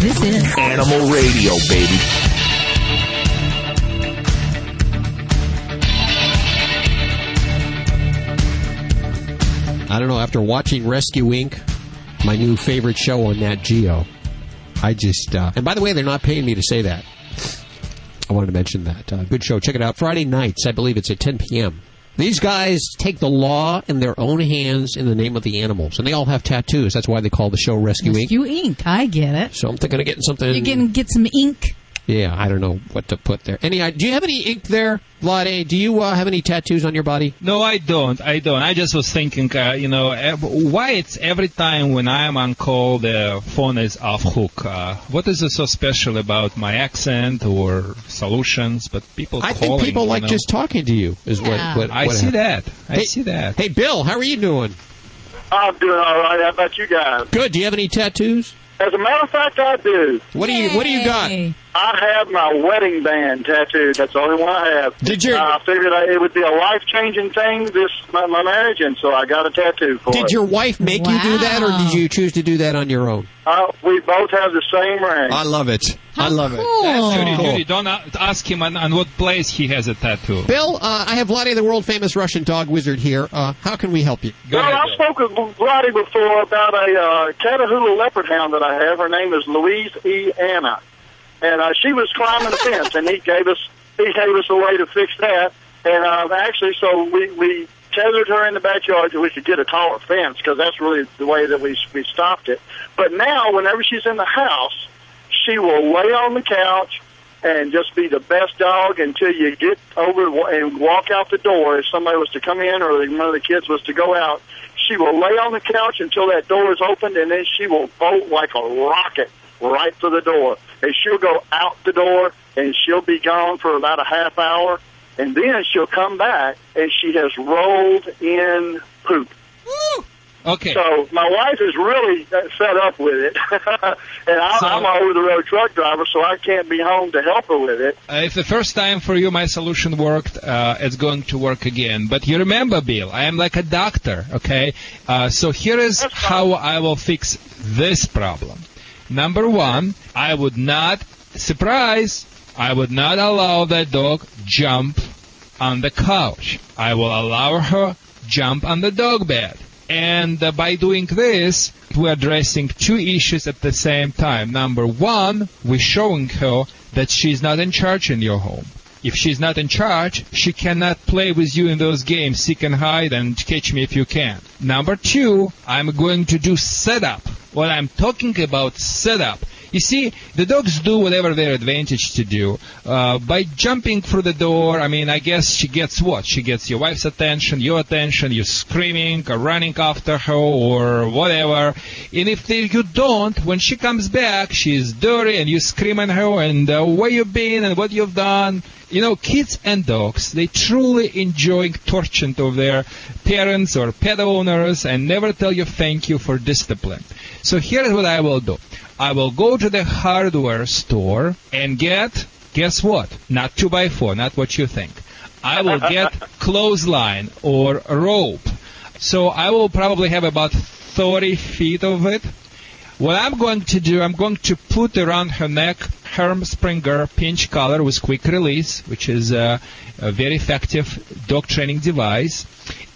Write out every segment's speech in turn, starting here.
This is Animal Radio, baby. I don't know. After watching Rescue Inc., my new favorite show on Nat Geo, I just. Uh, and by the way, they're not paying me to say that. I wanted to mention that. Uh, good show. Check it out. Friday nights, I believe it's at 10 p.m. These guys take the law in their own hands in the name of the animals, and they all have tattoos. That's why they call the show Rescue Inc. Rescue Ink. I get it. So I'm thinking of getting something. You're getting get some ink. Yeah, I don't know what to put there. Any? Do you have any ink there, Vlade? Do you uh, have any tattoos on your body? No, I don't. I don't. I just was thinking, uh, you know, why it's every time when I'm on call, the phone is off hook. Uh, what is it so special about my accent or solutions? But people I calling, think people like know. just talking to you. Is Yeah. what, what I what see happened. that. I Hey- see that. Hey, Bill, how are you doing? I'm doing all right. How about you guys? Good. Do you have any tattoos? As a matter of fact, I do. What do you What do you got? Yay. I have my wedding band tattooed. That's the only one I have. Did your- I figured I, it would be a life changing thing, this my, my marriage, and so I got a tattoo for Did it. your wife make you do that, or did you choose to do that on your own? Uh, we both have the same ring. I love it. I love it. Cool. Judy, Cool. Judy, don't ask him on, on what place he has a tattoo. Bill, uh, I have Vlade, the world famous Russian dog wizard here. Uh, how can we help you? Go well, ahead, I Bill. spoke with Vlade before about a uh, Catahoula leopard hound that I have. Her name is Louise E. Anna, and uh, she was climbing the fence, and he gave us he gave us a way to fix that. And uh, actually, so we we tethered her in the backyard so we could get a taller fence because that's really the way that we we stopped it. But now, whenever she's in the house, she will lay on the couch and just be the best dog until you get over and walk out the door. If somebody was to come in or one of the kids was to go out, she will lay on the couch until that door is opened, and then she will bolt like a rocket right to the door. And she'll go out the door, and she'll be gone for about a half hour, and then she'll come back, and she has rolled in poop. Okay. So my wife is really fed up with it, and I, So- I'm an over-the-road truck driver, so I can't be home to help her with it. Uh, if the first time for you my solution worked, uh, it's going to work again. But you remember, Bill, I am like a doctor, okay? Uh, so here is how I will fix this problem. Number one, I would not, surprise, I would not allow that dog jump on the couch. I will allow her jump on the dog bed. And uh, by doing this, we're addressing two issues at the same time. Number one, we're showing her that she's not in charge in your home. If she's not in charge, she cannot play with you in those games, seek and hide and catch me if you can. Number two, I'm going to do setup. What I'm talking about setup. You see, the dogs do whatever their advantage to do. Uh, by jumping through the door, I mean, I guess she gets what? She gets your wife's attention, your attention, you're screaming or running after her or whatever. And if they, you don't, when she comes back, she's dirty and you scream at her and uh, where you been and what you've done. You know, kids and dogs, they truly enjoy torturing of their parents or pet owners and never tell you thank you for discipline. So here's what I will do. I will go to the hardware store and get, guess what? Not 2x4, not what you think. I will get clothesline or rope. So I will probably have about 30 feet of it. What I'm going to do, I'm going to put around her neck Herm Sprenger pinch collar with quick release, which is a, a very effective dog training device.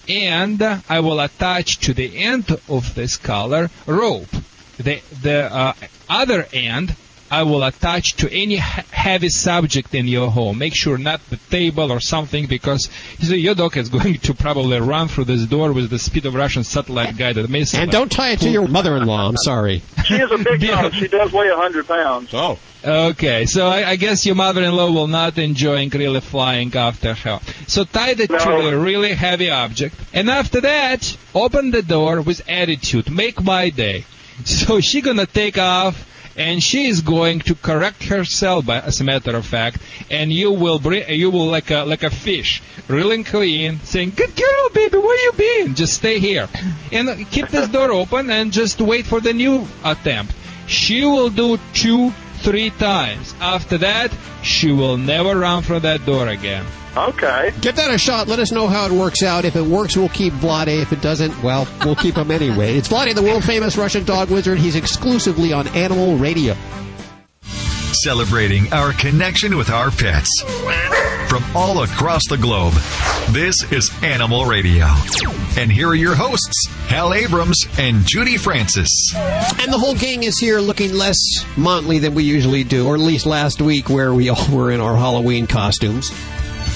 And I will attach to the end of this collar rope. The, the uh, other end I will attach to any heavy subject in your home. Make sure not the table or something because you see, your dog is going to probably run through this door with the speed of Russian satellite guided missile. And don't tie it to your mother-in-law. I'm sorry. She is a big dog. She does weigh a hundred pounds. Oh. Okay, so I, I guess your mother-in-law will not enjoy really flying after her. So tie it to a really heavy object, and after that, open the door with attitude. Make my day. So she gonna take off, and she is going to correct herself, by, as a matter of fact, and you will bring, you will like a like a fish, reeling clean, saying, "Good girl, baby, where you been? Just stay here, and keep this door open, and just wait for the new attempt." She will do two, three times. After that, she will never run from that door again. Okay. Give that a shot. Let us know how it works out. If it works, we'll keep Vlade. If it doesn't, well, we'll keep him anyway. It's Vlade, the world famous Russian dog wizard. He's exclusively on Animal Radio. celebrating our connection with our pets. From all across the globe, this is Animal Radio. And here are your hosts, Hal Abrams and Judy Francis. And the whole gang is here looking less motley than we usually do, or at least last week where we all were in our Halloween costumes.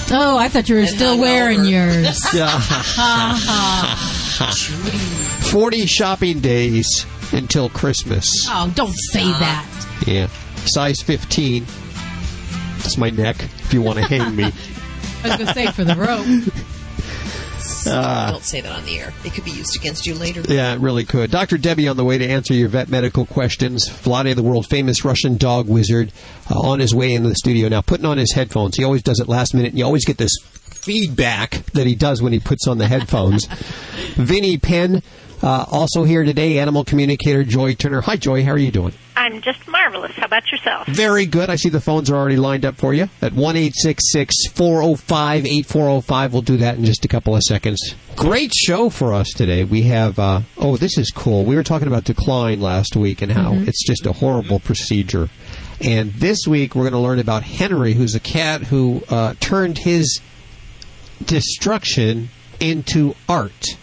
Oh, I thought you were still wearing yours. 40 shopping days until Christmas. Oh, don't say that. Yeah. Size 15. That's my neck if you want to hang me. I was going to say for the rope. Don't say that on the air. It could be used against you later. Yeah, it really could. Dr. Debbie on the way to answer your vet medical questions. Vlade, the world famous Russian dog wizard, uh, on his way into the studio now, putting on his headphones. He always does it last minute, and you always get this feedback that he does when he puts on the headphones. Vinny Penn, uh, also here today, animal communicator Joy Turner. Hi, Joy. How are you doing? I'm just marvelous. How about yourself? Very good. I see the phones are already lined up for you at 1 405 8405. We'll do that in just a couple of seconds. Great show for us today. We have, uh, oh, this is cool. We were talking about declaw last week and how it's just a horrible procedure. And this week we're going to learn about Henry, who's a cat who uh, turned his destruction into art.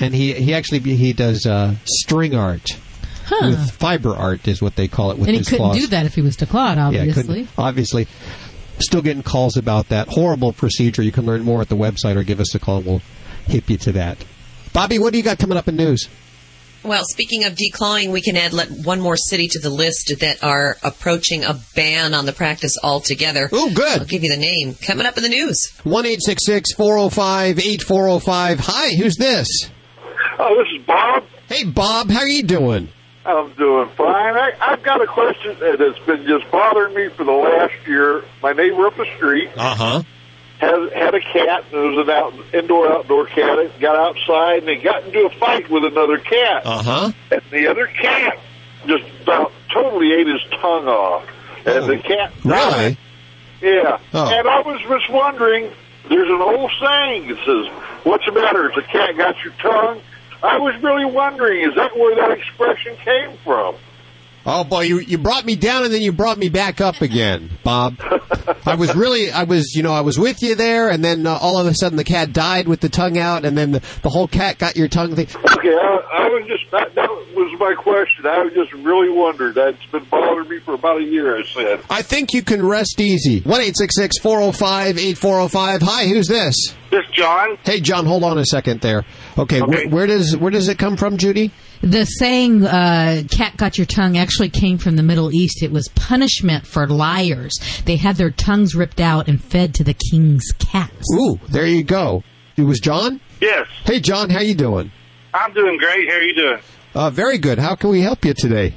And he, he actually he does uh, string art. Huh. With fiber art is what they call it with And he his couldn't claws. do that if he was declawed, Yeah, obviously. couldn't. Obviously. Still getting calls about that horrible procedure. You can learn more at the website or give us a call we'll hip you to that. Bobby, what do you got coming up in news? Well, speaking of declawing, we can add let one more city to the list that are approaching a ban on the practice altogether. Oh, good. I'll give you the name. Coming up in the news. 1 405 8405. Hi, who's this? Oh, this is Bob. Hey, Bob, how are you doing? I'm doing fine. I, I've got a question that has been just bothering me for the last year. My neighbor up the street Uh huh. had had a cat. and It was an out, indoor outdoor cat. It got outside and they got into a fight with another cat. Uh huh. And the other cat just about totally ate his tongue off. And the cat died. Really? Yeah. Oh. And I was just wondering, there's an old saying that says, what's the matter? Has a cat got your tongue? I was really wondering, is that where that expression came from? Oh boy, you you brought me down and then you brought me back up again, Bob. I was really, I was, you know, I was with you there, and then uh, all of a sudden the cat died with the tongue out, and then the, the whole cat got your tongue. Thing. Okay, I, I was just, that, that was my question. I was just really wondered. That's been bothering me for about a year, I said. I think you can rest easy. One eight six six four zero five eight four zero five. Hi, who's this? This John? Hey, John, hold on a second there. Okay, Okay. Where, where does where does it come from, Judy? The saying, uh, cat got your tongue, actually came from the Middle East. It was punishment for liars. They had their tongues ripped out and fed to the king's cats. Ooh, there you go. It was John. Yes. Hey, John, how you doing? I'm doing great. How are you doing? Uh, very good. How can we help you today?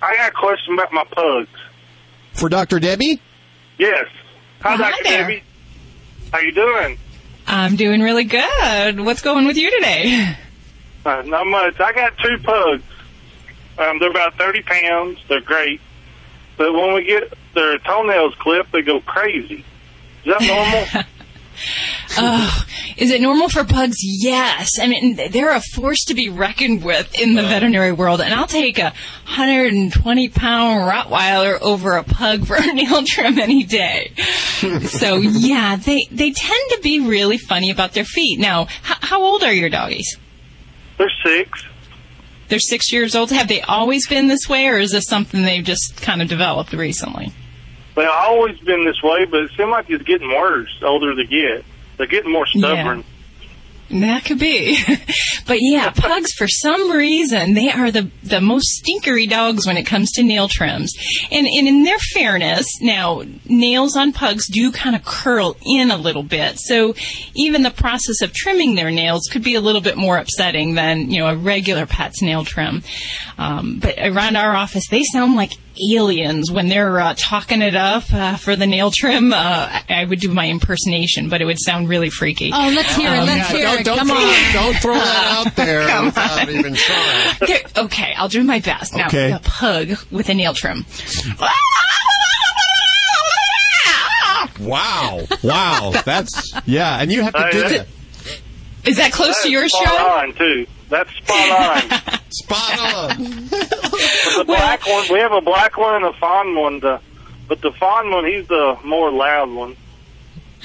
I got a question about my pugs. For Dr. Debbie? Yes. Hi, Hi Dr. there. Debbie. How you doing? I'm doing really good. What's going with you today? Uh, not much. I got two pugs. Um, they're about 30 pounds. They're great. But when we get their toenails clipped, they go crazy. Is that normal? Oh, is it normal for pugs? Yes. I mean, they're a force to be reckoned with in the veterinary world, and I'll take a 120 pound Rottweiler over a pug for a nail trim any day. so yeah, they they tend to be really funny about their feet. Now, h- how old are your doggies? they're six. They're six years old. Have they always been this way, or is this something they've just kind of developed recently? They've always been this way, but it seems like it's getting worse the older they get. They're getting more stubborn. That could be. but yeah, pugs for some reason they are the the most stinkery dogs when it comes to nail trims. And, and in their fairness, now nails on pugs do kind of curl in a little bit. So even the process of trimming their nails could be a little bit more upsetting than, you know, a regular pet's nail trim. Um, but around our office, they sound like aliens when they're uh, talking it up uh, for the nail trim. Uh, I I would do my impersonation, but it would sound really freaky. Oh, let's hear it. Um, Let's hear don't, it. don't Come throw, on. Don't throw that out there without even trying. There- okay, I'll do my best. Now, Okay. a pug with a nail trim. Wow. Wow. That's, yeah, and you have to Hey, do that's- that close to your show? on, too. That's spot on. Spot on. the black one, we have a black one and a fawn one. The but the fawn one, he's the more loud one.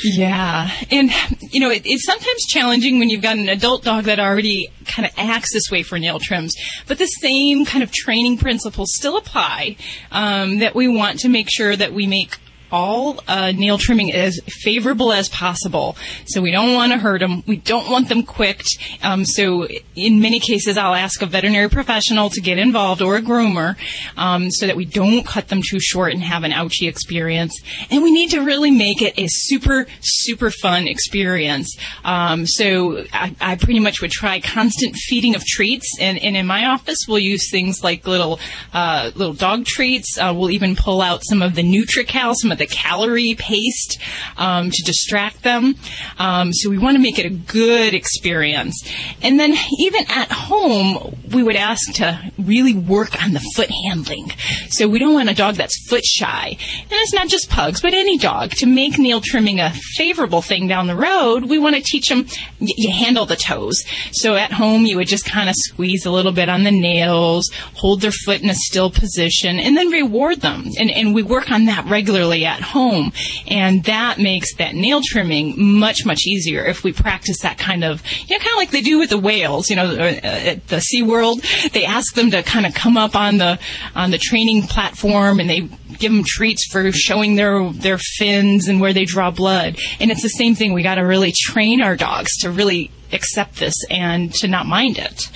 Yeah, and you know it, it's sometimes challenging when you've got an adult dog that already kind of acts this way for nail trims, but the same kind of training principles still apply. Um, that we want to make sure that we make all uh, nail trimming as favorable as possible. So we don't want to hurt them. We don't want them quicked. Um, so in many cases, I'll ask a veterinary professional to get involved or a groomer um, so that we don't cut them too short and have an ouchy experience. And we need to really make it a super, super fun experience. Um, so I, I pretty much would try constant feeding of treats. And, and in my office, we'll use things like little uh, little dog treats. Uh, we'll even pull out some of the NutriCal, some of the calorie paste um, to distract them. Um, so we want to make it a good experience. And then even at home, we would ask to really work on the foot handling. So we don't want a dog that's foot shy. And it's not just pugs, but any dog. To make nail trimming a favorable thing down the road, we want to teach them y- you handle the toes. So at home, you would just kind of squeeze a little bit on the nails, hold their foot in a still position, and then reward them. And, and we work on that regularly at home. And that makes that nail trimming much, much easier if we practice that kind of, you know, kind of like they do with the whales, you know, uh, at the SeaWorld. They ask them to kind of come up on the, on the training platform and they give them treats for showing their, their fins and where they draw blood. And it's the same thing. We got to really train our dogs to really accept this and to not mind it.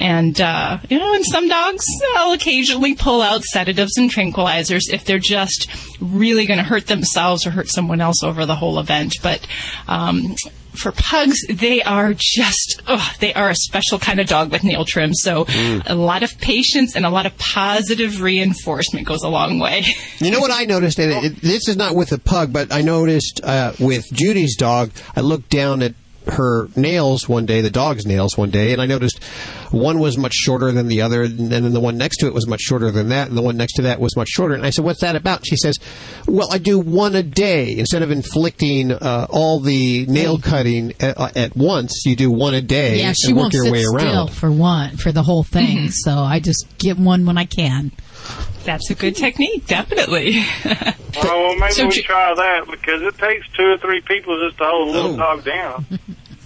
And, uh, you know, and some dogs, I'll occasionally pull out sedatives and tranquilizers if they're just really going to hurt themselves or hurt someone else over the whole event. But, um, for pugs, they are just, oh, they are a special kind of dog with nail trim. So a lot of patience and a lot of positive reinforcement goes a long way. You know what I noticed, and it, this is not with a pug, but I noticed uh, with Judy's dog, I looked down at her nails one day, the dog's nails one day, and I noticed one was much shorter than the other, and then the one next to it was much shorter than that, and the one next to that was much shorter. And I said, "What's that about?" She says, "Well, I do one a day instead of inflicting uh, all the nail cutting at, uh, at once. You do one a day Yeah, she won't your sit way still around." for one for the whole thing. So I just get one when I can. That's a good technique, definitely. Oh, well, maybe So we Ju- try that because it takes two or three people just to hold a little Oh. dog down.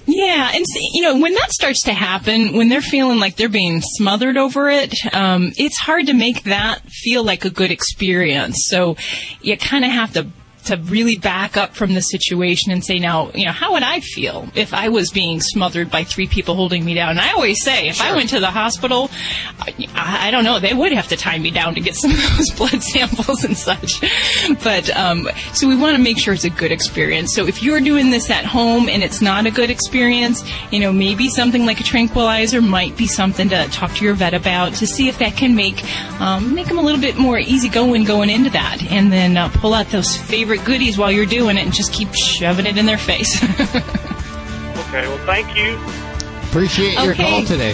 Yeah, and see, you know when that starts to happen, when they're feeling like they're being smothered over it, um, it's hard to make that feel like a good experience. So you kind of have to to really back up from the situation and say, now, you know, how would I feel if I was being smothered by three people holding me down? And I always say, if I went to the hospital, I, I don't know, they would have to tie me down to get some of those blood samples and such. But um, so we want to make sure it's a good experience. So if you're doing this at home and it's not a good experience, you know, maybe something like a tranquilizer might be something to talk to your vet about to see if that can make um, make them a little bit more easygoing going into that, and then uh, pull out those favorite goodies while you're doing it and just keep shoving it in their face. Okay, well, thank you. Appreciate your call today.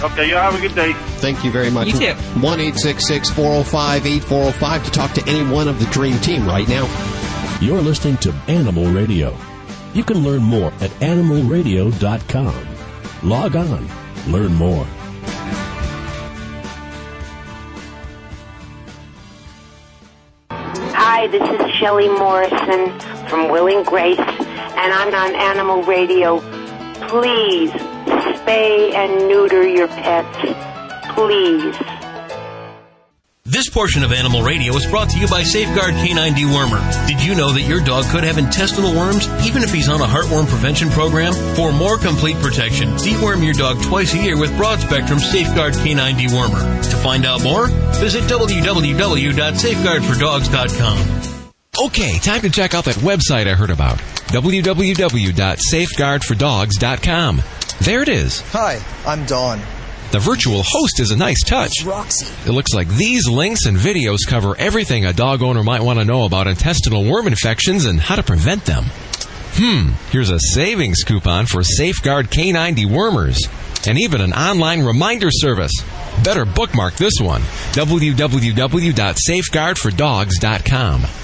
Okay, y'all have a good day. Thank you very much. You too. 1 405 8405 to talk to any one of the Dream Team right now. You're listening to Animal Radio. You can learn more at animalradio.com. Log on, learn more. Hi, this is Shelley Morrison from Will and Grace, and I'm on Animal Radio. Please spay and neuter your pets. Please. This portion of Animal Radio is brought to you by Safeguard Canine Dewormer. Did you know that your dog could have intestinal worms even if he's on a heartworm prevention program? For more complete protection, deworm your dog twice a year with broad spectrum Safeguard Canine Dewormer. To find out more, visit www.safeguardfordogs.com. Okay, time to check out that website I heard about. www.safeguardfordogs.com. There it is. Hi, I'm Dawn. The virtual host is a nice touch. Roxy. It looks like these links and videos cover everything a dog owner might want to know about intestinal worm infections and how to prevent them. Hmm, here's a savings coupon for Safeguard Canine Dewormers and even an online reminder service. Better bookmark this one www.safeguardfordogs.com.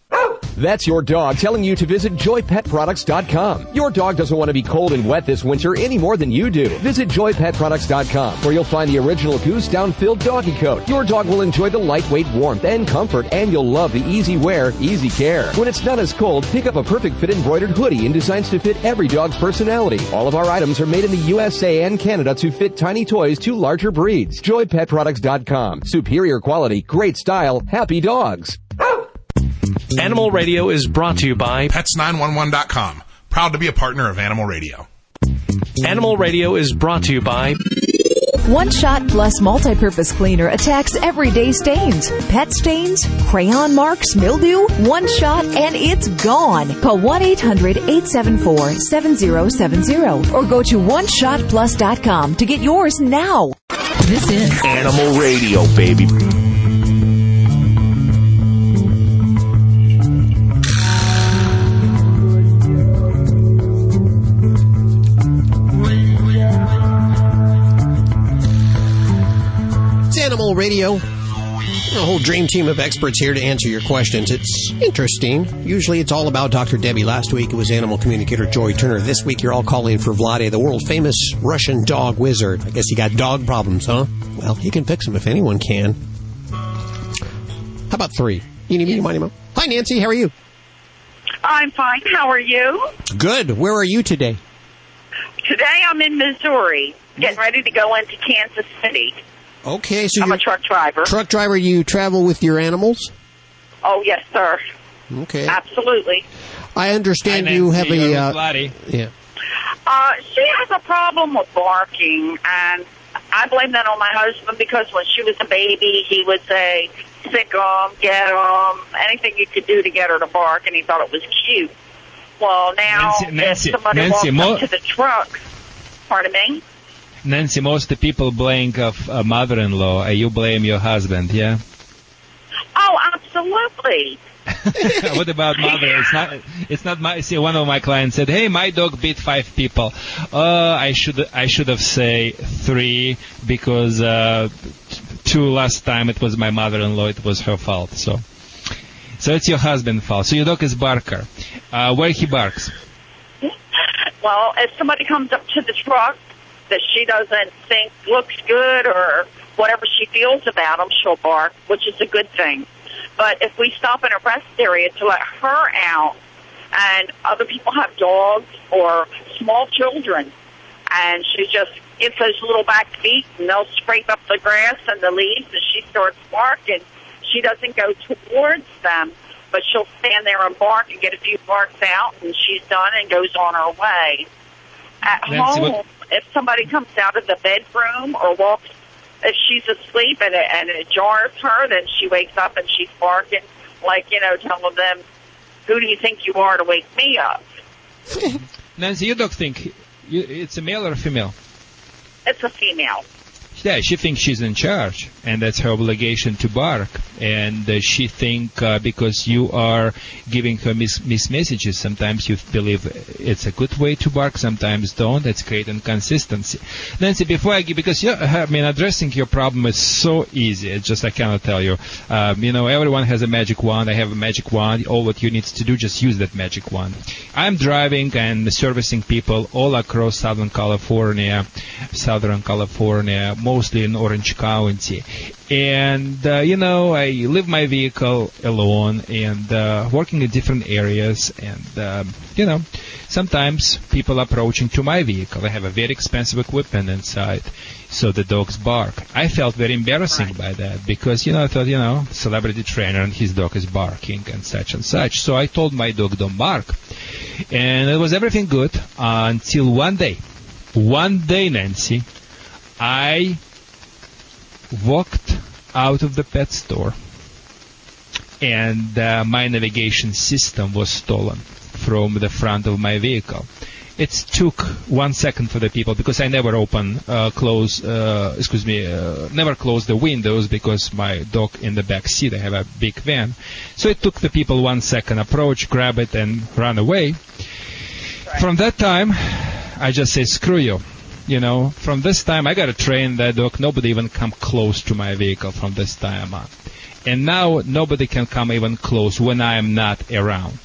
That's your dog telling you to visit joypetproducts.com. Your dog doesn't want to be cold and wet this winter any more than you do. Visit joypetproducts.com where you'll find the original goose down filled doggy coat. Your dog will enjoy the lightweight warmth and comfort and you'll love the easy wear, easy care. When it's not as cold, pick up a perfect fit embroidered hoodie in designs to fit every dog's personality. All of our items are made in the USA and Canada to fit tiny toys to larger breeds. joypetproducts.com. Superior quality, great style, happy dogs. Animal Radio is brought to you by Pets911.com. Proud to be a partner of Animal Radio. Animal Radio is brought to you by One Shot Plus Multi-Purpose Cleaner attacks everyday stains, pet stains, crayon marks, mildew. One shot and it's gone. Call 1-800-874-7070 or go to OneShotPlus.com to get yours now. This is Animal Radio, baby. Radio. A whole dream team of experts here to answer your questions. It's interesting. Usually it's all about Dr. Debbie. Last week it was animal communicator Joy Turner. This week you're all calling for Vlade, the world famous Russian dog wizard. I guess you got dog problems, huh? Well, he can fix them if anyone can. How about three? You Eeny, meeny, miny, mo. Hi, Nancy. How are you? I'm fine. How are you? Good. Where are you today? Today I'm in Missouri, getting ready to go into Kansas City. Okay, so I'm you're a truck driver. truck driver. You travel with your animals. Oh yes, sir. Okay. Absolutely. I understand Hi, you have a. with Uh, Vlade. yeah. Uh, she has a problem with barking, and I blame that on my husband because when she was a baby, he would say, "Sick 'em, get 'em," anything you could do to get her to bark, and he thought it was cute. Well, now Nancy- Nancy- if somebody Nancy, walks mo- up to the truck, pardon me. Nancy, most the people blame of uh, mother-in-law. You blame your husband, yeah? Oh, absolutely. what about mother? It's not. It's not my. See, one of my clients said, "Hey, my dog beat five people. Uh, I should. I should have say three because uh, two last time it was my mother-in-law. It was her fault. So, so it's your husband's fault. So your dog is barker. Uh, where he barks? Well, if somebody comes up to the truck that she doesn't think looks good or whatever she feels about them, she'll bark, which is a good thing. But if we stop in a rest area to let her out, and other people have dogs or small children, and she just gives those little back feet, and they'll scrape up the grass and the leaves, and she starts barking. She doesn't go towards them, but she'll stand there and bark and get a few barks out, and she's done and goes on her way. At Nancy, home, what- if somebody comes out of the bedroom or walks, if she's asleep and it, and it jars her, then she wakes up and she's barking, like, you know, telling them, who do you think you are to wake me up? Nancy, you don't think you, it's a male or a female? It's a female. Yeah, she thinks she's in charge, and that's her obligation to bark. And uh, she think uh, because you are giving her mis- mis messages, sometimes you believe it's a good way to bark, sometimes don't. That's create inconsistency. Nancy, before I give, because you, I mean, addressing your problem is so easy. It's just I cannot tell you. Um, you know, everyone has a magic wand. I have a magic wand. All what you need to do, just use that magic wand. I'm driving and servicing people all across Southern California, Southern California, mostly in Orange County. And, uh, you know, I leave my vehicle alone and uh, working in different areas. And, um, you know, sometimes people approaching to my vehicle. I have a very expensive equipment inside. So the dogs bark. I felt very embarrassing by that because, you know, I thought, you know, celebrity trainer and his dog is barking and such and such. So I told my dog, don't bark. And it was everything good uh, until one day. One day, Nancy, I walked out of the pet store and uh, my navigation system was stolen from the front of my vehicle. it took one second for the people because I never open, uh, close, uh, excuse me, uh, never close the windows because my dog in the back seat, I have a big van. So it took the people one second approach, grab it and run away. From that time, I just say, screw you. You know, from this time, I gotta train that dog. Nobody even come close to my vehicle from this time on. And now nobody can come even close when I am not around.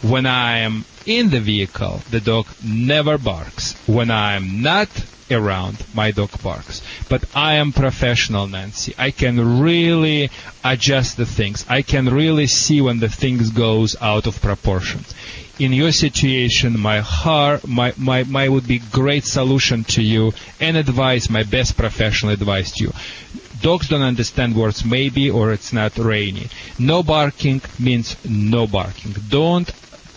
When I am in the vehicle, the dog never barks. When I am not around, my dog barks. But I am professional, Nancy. I can really adjust the things. I can really see when the things goes out of proportion. In your situation, my heart, my, my, my would be great solution to you and advice, my best professional advice to you. Dogs don't understand words maybe or it's not rainy. No barking means no barking. Don't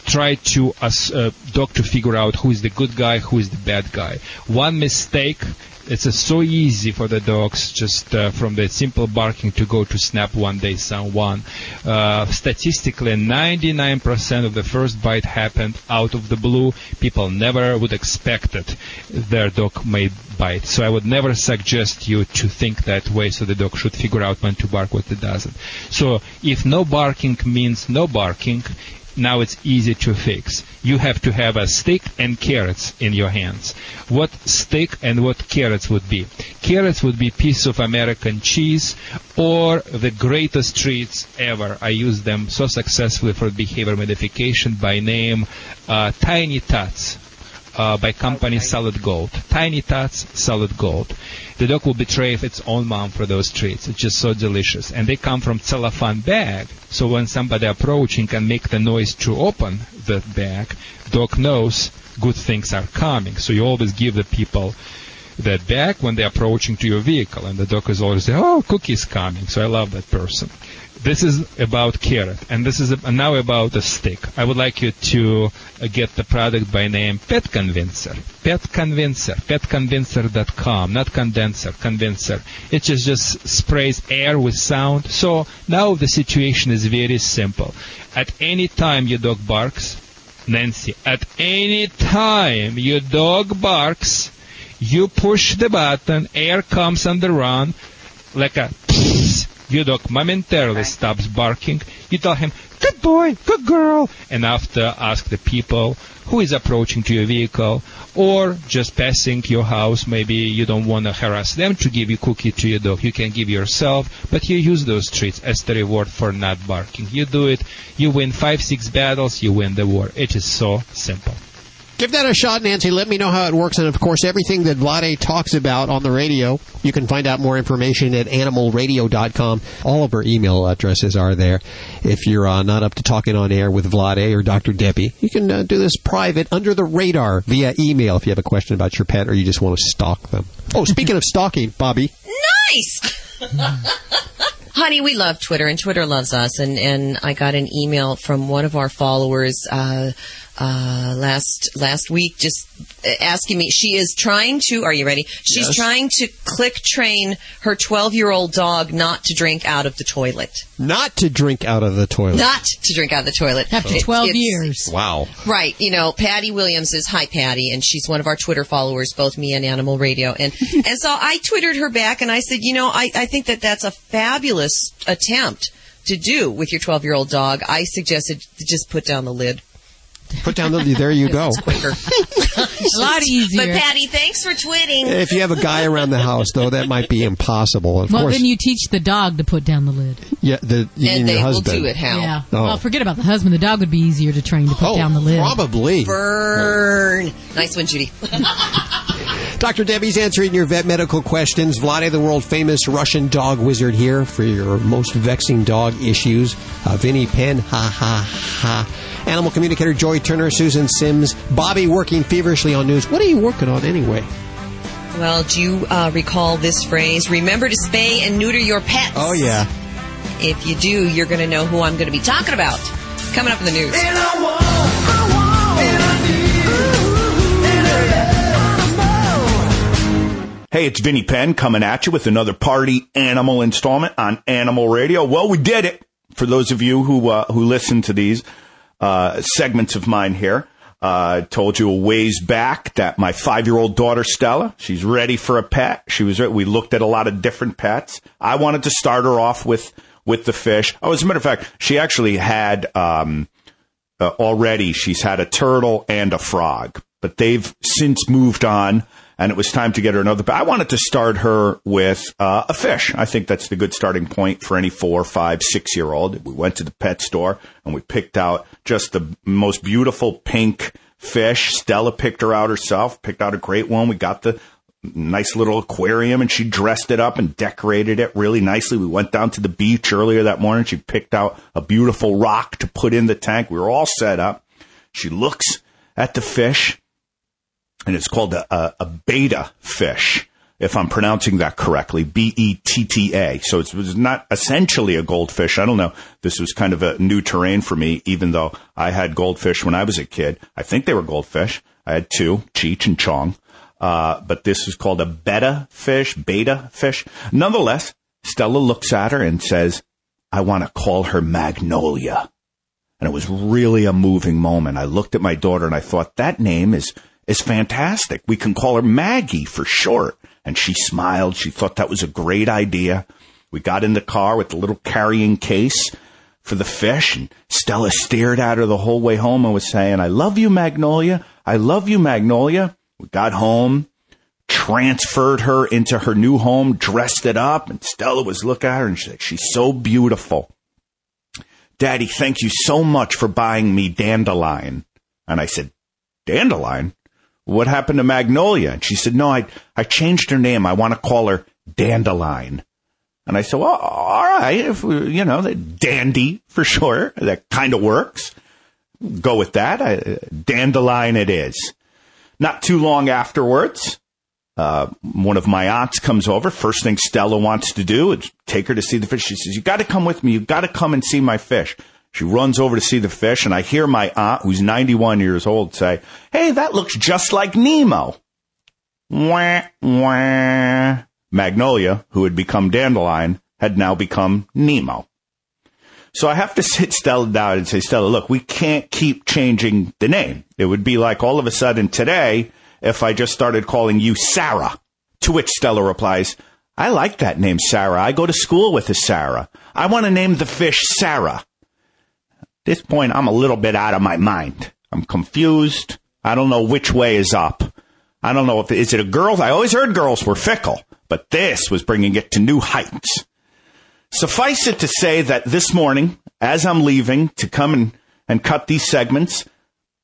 try to as uh, dog to figure out who is the good guy, who is the bad guy. One mistake, it's uh, so easy for the dogs just uh, from the simple barking to go to snap one day someone. Uh, statistically, 99% of the first bite happened out of the blue. People never would expect it. Their dog may bite. So I would never suggest you to think that way so the dog should figure out when to bark, what it doesn't. So if no barking means no barking, now it's easy to fix. You have to have a stick and carrots in your hands. What stick and what carrots would be? Carrots would be piece of American cheese or the greatest treats ever. I use them so successfully for behavior modification by name uh, Tiny Tots uh, by company Solid Gold. Tiny Tots, Solid Gold. The dog will betray its own mom for those treats. It's just so delicious. And they come from cellophane bag. So when somebody approaching can make the noise to open the bag, dog knows good things are coming. So you always give the people that bag when they're approaching to your vehicle. And the dog is always say, oh, cookie's coming. So I love that person. This is about carrot, and this is now about a stick. I would like you to uh, get the product by name Pet Convincer. Pet Convincer. PetConvincer.com, not condenser, convincer. It just, just sprays air with sound. So now the situation is very simple. At any time your dog barks, Nancy, at any time your dog barks, you push the button, air comes on the run, like a your dog momentarily stops barking. You tell him, good boy, good girl, and after ask the people who is approaching to your vehicle or just passing your house. Maybe you don't want to harass them to give you cookie to your dog. You can give yourself, but you use those treats as the reward for not barking. You do it, you win five, six battles, you win the war. It is so simple. Give that a shot, Nancy. Let me know how it works. And of course, everything that Vlade talks about on the radio, you can find out more information at animalradio.com. All of our email addresses are there. If you're uh, not up to talking on air with Vlade or Dr. Debbie, you can uh, do this private under the radar via email if you have a question about your pet or you just want to stalk them. Oh, speaking of stalking, Bobby. Nice! Honey, we love Twitter and Twitter loves us. And, and I got an email from one of our followers, uh, uh, last last week, just asking me. She is trying to. Are you ready? She's Yes. trying to click train her 12 year old dog not to drink out of the toilet. Not to drink out of the toilet. Not to drink out of the toilet. After It's- 12 years. Wow. Right, you know, Patty Williams is hi Patty, and she's one of our Twitter followers, both me and Animal Radio, and and so I twittered her back, and I said, you know, I I think that that's a fabulous attempt to do with your 12 year old dog. I suggested just put down the lid. Put down the. Lid. There you go. Quicker. A lot easier. But Patty, thanks for twitting. If you have a guy around the house, though, that might be impossible. Of well, course, then you teach the dog to put down the lid. yeah, the you And mean they your will husband. do it how? Yeah. Oh. Well, forget about the husband. The dog would be easier to train to put Oh, down the lid. probably. Burn. Nice one, Judy. Dr. Debbie's answering your vet medical questions. Vlade, the world famous Russian dog wizard, here for your most vexing dog issues. Uh, Vinny Penn, ha ha ha. Animal communicator Joy Turner, Susan Sims, Bobby working feverishly on news. What are you working on anyway? Well, do you uh, recall this phrase? Remember to spay and neuter your pets. Oh, yeah. If you do, you're going to know who I'm going to be talking about. Coming up in the news. Hey, it's Vinny Penn coming at you with another party animal installment on Animal Radio. Well, we did it. For those of you who uh, who listen to these uh, segments of mine here, Uh, told you a ways back that my five year old daughter Stella, she's ready for a pet. She was. We looked at a lot of different pets. I wanted to start her off with with the fish. Oh, as a matter of fact, she actually had um, uh, already. She's had a turtle and a frog, but they've since moved on. And it was time to get her another. But I wanted to start her with uh, a fish. I think that's the good starting point for any four, five, six year old. We went to the pet store and we picked out just the most beautiful pink fish. Stella picked her out herself, picked out a great one. We got the nice little aquarium and she dressed it up and decorated it really nicely. We went down to the beach earlier that morning. She picked out a beautiful rock to put in the tank. We were all set up. She looks at the fish and it's called a, a, a betta fish, if I'm pronouncing that correctly, B E T T A. So it was not essentially a goldfish. I don't know. This was kind of a new terrain for me, even though I had goldfish when I was a kid. I think they were goldfish. I had two, Cheech and Chong. Uh, but this is called a beta fish, beta fish. Nonetheless, Stella looks at her and says, I want to call her Magnolia. And it was really a moving moment. I looked at my daughter and I thought that name is is fantastic. We can call her Maggie for short. And she smiled. She thought that was a great idea. We got in the car with the little carrying case for the fish and Stella stared at her the whole way home and was saying, I love you, Magnolia. I love you, Magnolia. We got home, transferred her into her new home, dressed it up, and Stella was looking at her and she's like, she's so beautiful. Daddy, thank you so much for buying me Dandelion. And I said, Dandelion? What happened to Magnolia? And she said, No, I, I changed her name. I want to call her Dandelion. And I said, Well, all right. If we, you know, dandy for sure. That kind of works. Go with that. I, dandelion it is. Not too long afterwards, uh, one of my aunts comes over. First thing Stella wants to do is take her to see the fish. She says, You got to come with me. You got to come and see my fish. She runs over to see the fish, and I hear my aunt, who's 91 years old, say, Hey, that looks just like Nemo. Wah, wah. Magnolia, who had become Dandelion, had now become Nemo. So I have to sit Stella down and say, Stella, look, we can't keep changing the name. It would be like all of a sudden today if I just started calling you Sarah. To which Stella replies, I like that name, Sarah. I go to school with a Sarah. I want to name the fish Sarah this point, I'm a little bit out of my mind. I'm confused. I don't know which way is up. I don't know if is it a girl. I always heard girls were fickle, but this was bringing it to new heights. Suffice it to say that this morning, as I'm leaving to come and, and cut these segments,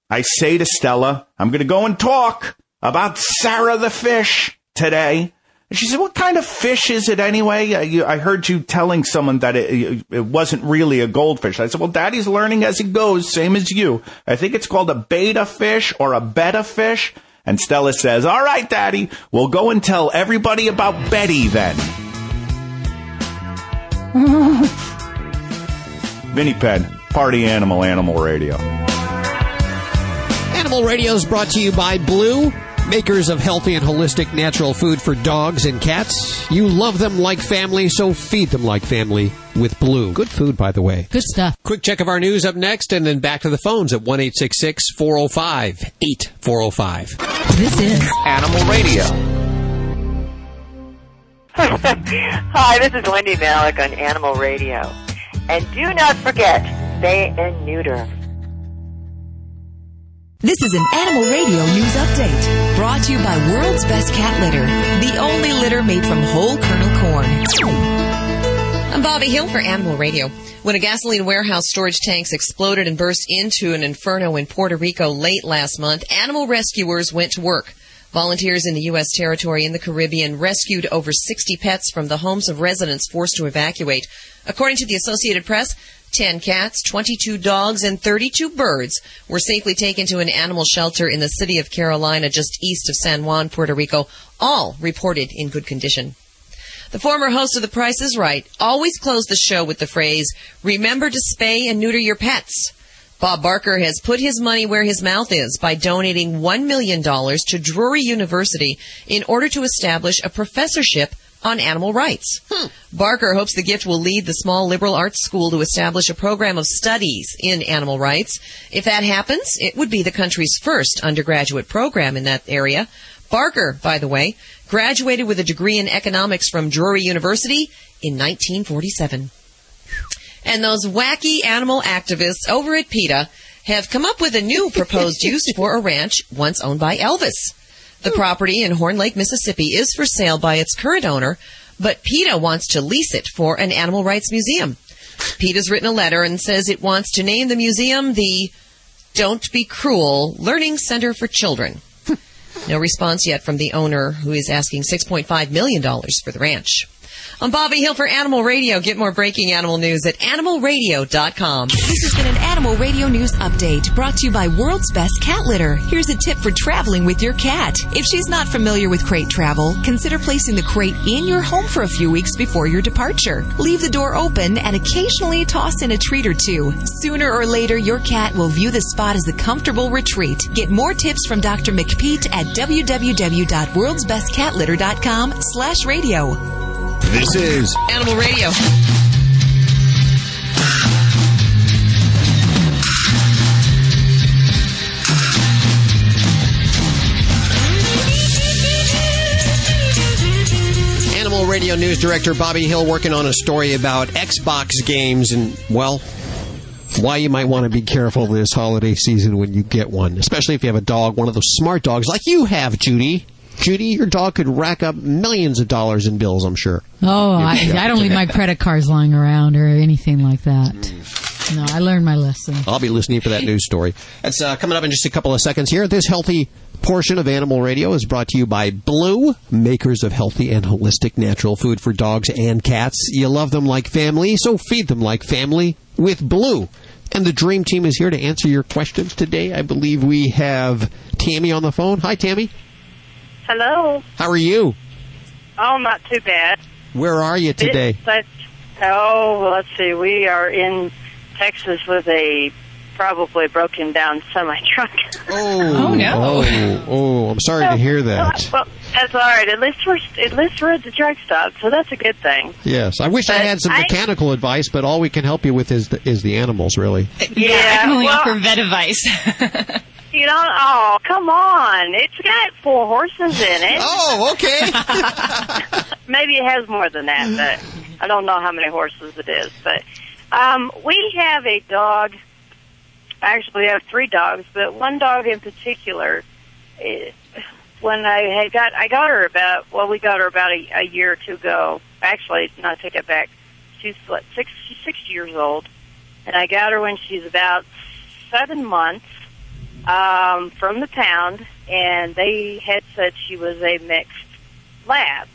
I say to Stella, I'm going to go and talk about Sarah the fish today. And she said, What kind of fish is it anyway? I, I heard you telling someone that it, it, wasn't really a goldfish. I said, Well, daddy's learning as he goes, same as you. I think it's called a beta fish or a betta fish. And Stella says, All right, daddy, we'll go and tell everybody about Betty then. Vinny Penn, Party Animal, Animal Radio. Animal Radio is brought to you by Blue makers of healthy and holistic natural food for dogs and cats. You love them like family, so feed them like family with Blue. Good food, by the way. Good stuff. Quick check of our news up next, and then back to the phones at 1 405 8405. This is Animal Radio. Hi, this is Wendie Malick on Animal Radio. And do not forget, spay and neuter. This is an Animal Radio News Update brought to you by World's Best Cat Litter, the only litter made from whole kernel corn. I'm Bobby Hill for Animal Radio. When a gasoline warehouse storage tanks exploded and burst into an inferno in Puerto Rico late last month, animal rescuers went to work. Volunteers in the U.S. territory and the Caribbean rescued over 60 pets from the homes of residents forced to evacuate. According to the Associated Press, 10 cats, 22 dogs, and 32 birds were safely taken to an animal shelter in the city of Carolina just east of San Juan, Puerto Rico, all reported in good condition. The former host of The Price is Right always closed the show with the phrase, remember to spay and neuter your pets. Bob Barker has put his money where his mouth is by donating $1 million to Drury University in order to establish a professorship on animal rights. Hmm. Barker hopes the gift will lead the small liberal arts school to establish a program of studies in animal rights. If that happens, it would be the country's first undergraduate program in that area. Barker, by the way, graduated with a degree in economics from Drury University in 1947. And those wacky animal activists over at PETA have come up with a new proposed use for a ranch once owned by Elvis. The property in Horn Lake, Mississippi is for sale by its current owner, but PETA wants to lease it for an animal rights museum. PETA's written a letter and says it wants to name the museum the Don't Be Cruel Learning Center for Children. No response yet from the owner, who is asking $6.5 million for the ranch. I'm Bobby Hill for Animal Radio. Get more breaking animal news at animalradio.com. This has been an Animal Radio News Update brought to you by World's Best Cat Litter. Here's a tip for traveling with your cat. If she's not familiar with crate travel, consider placing the crate in your home for a few weeks before your departure. Leave the door open and occasionally toss in a treat or two. Sooner or later, your cat will view the spot as a comfortable retreat. Get more tips from Dr. McPeat at www.worldsbestcatlitter.com slash radio. This is Animal Radio. Animal Radio News Director Bobby Hill working on a story about Xbox games and, well, why you might want to be careful this holiday season when you get one, especially if you have a dog, one of those smart dogs like you have, Judy. Judy, your dog could rack up millions of dollars in bills, I'm sure. Oh, I, I don't leave my credit cards lying around or anything like that. No, I learned my lesson. I'll be listening for that news story. That's uh, coming up in just a couple of seconds here. This healthy portion of Animal Radio is brought to you by Blue, makers of healthy and holistic natural food for dogs and cats. You love them like family, so feed them like family with Blue. And the Dream Team is here to answer your questions today. I believe we have Tammy on the phone. Hi, Tammy. Hello. How are you? Oh, not too bad. Where are you today? It's such- oh, let's see. We are in Texas with a probably broken down semi truck. Oh, oh, oh, oh, I'm sorry to hear that. Well, that's all right. At least we're at least we're at the truck stop, so that's a good thing. Yes, I wish I had some I- mechanical advice, but all we can help you with is the, is the animals, really. Yeah, I can only well- offer vet advice. You know, oh come on! It's got four horses in it. Oh, okay. Maybe it has more than that, but I don't know how many horses it is. But um, we have a dog. Actually, we have three dogs, but one dog in particular. eh, When I had got, I got her about. Well, we got her about a, a year or two ago. Actually, no, I take it back. She's what, six, she's six years old, and I got her when she's about seven months um, from the pound, and they had said she was a mixed lab.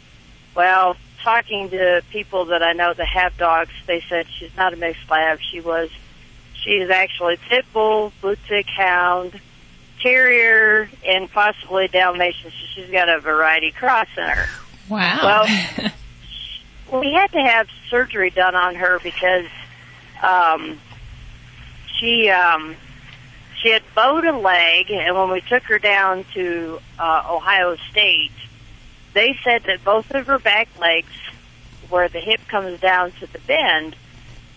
Well, talking to people that I know that have dogs, they said she's not a mixed lab. She was, she is actually pit bull, blue tick hound, terrier, and possibly Dalmatian. So she's got a variety cross in her. Wow. Well, we had to have surgery done on her because um, she um, she had bowed a leg, and when we took her down to uh, Ohio State, they said that both of her back legs, where the hip comes down to the bend,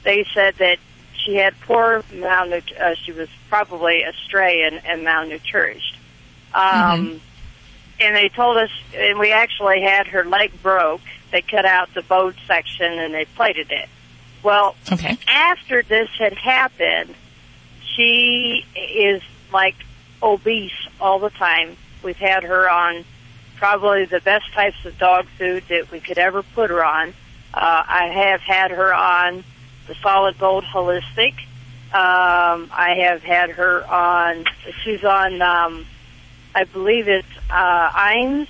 they said that she had poor malnut. Uh, she was probably astray and, and malnourished. Um, And they told us, and we actually had her leg broke. They cut out the bowed section and they plated it. Well, okay. after this had happened, she is like obese all the time. We've had her on probably the best types of dog food that we could ever put her on. Uh, I have had her on the solid gold holistic. Um, I have had her on, she's on, um, I believe it's, uh, Iams.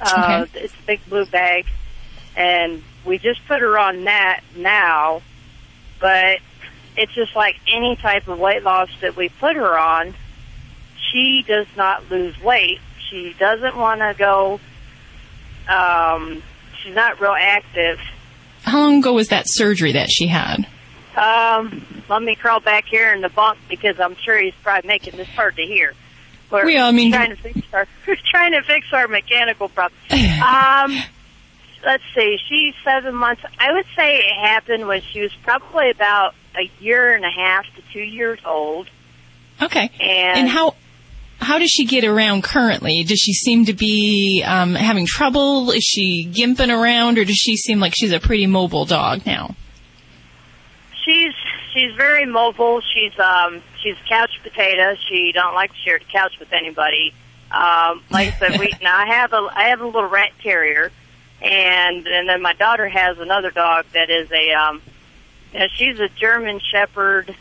Uh, It's a big blue bag. And we just put her on that now, but it's just like any type of weight loss that we put her on, she does not lose weight. She doesn't want to go, um, she's not real active. How long ago was that surgery that she had? Um, let me crawl back here in the bunk because I'm sure he's probably making this hard to hear. We're Well, I mean- trying to fix our trying to fix our mechanical problem. Um, let's see, she's seven months. I would say it happened when she was probably about a year and a half to two years old. Okay. And, And how how does she get around currently? Does she seem to be um, having trouble? Is she gimping around, or does she seem like she's a pretty mobile dog now? she's she's very mobile. She's um she's a couch potato. She don't like to share the couch with anybody. Um, like I said, we now I have a I have a little rat terrier, and and then my daughter has another dog that is a um, know, she's a German Shepherd,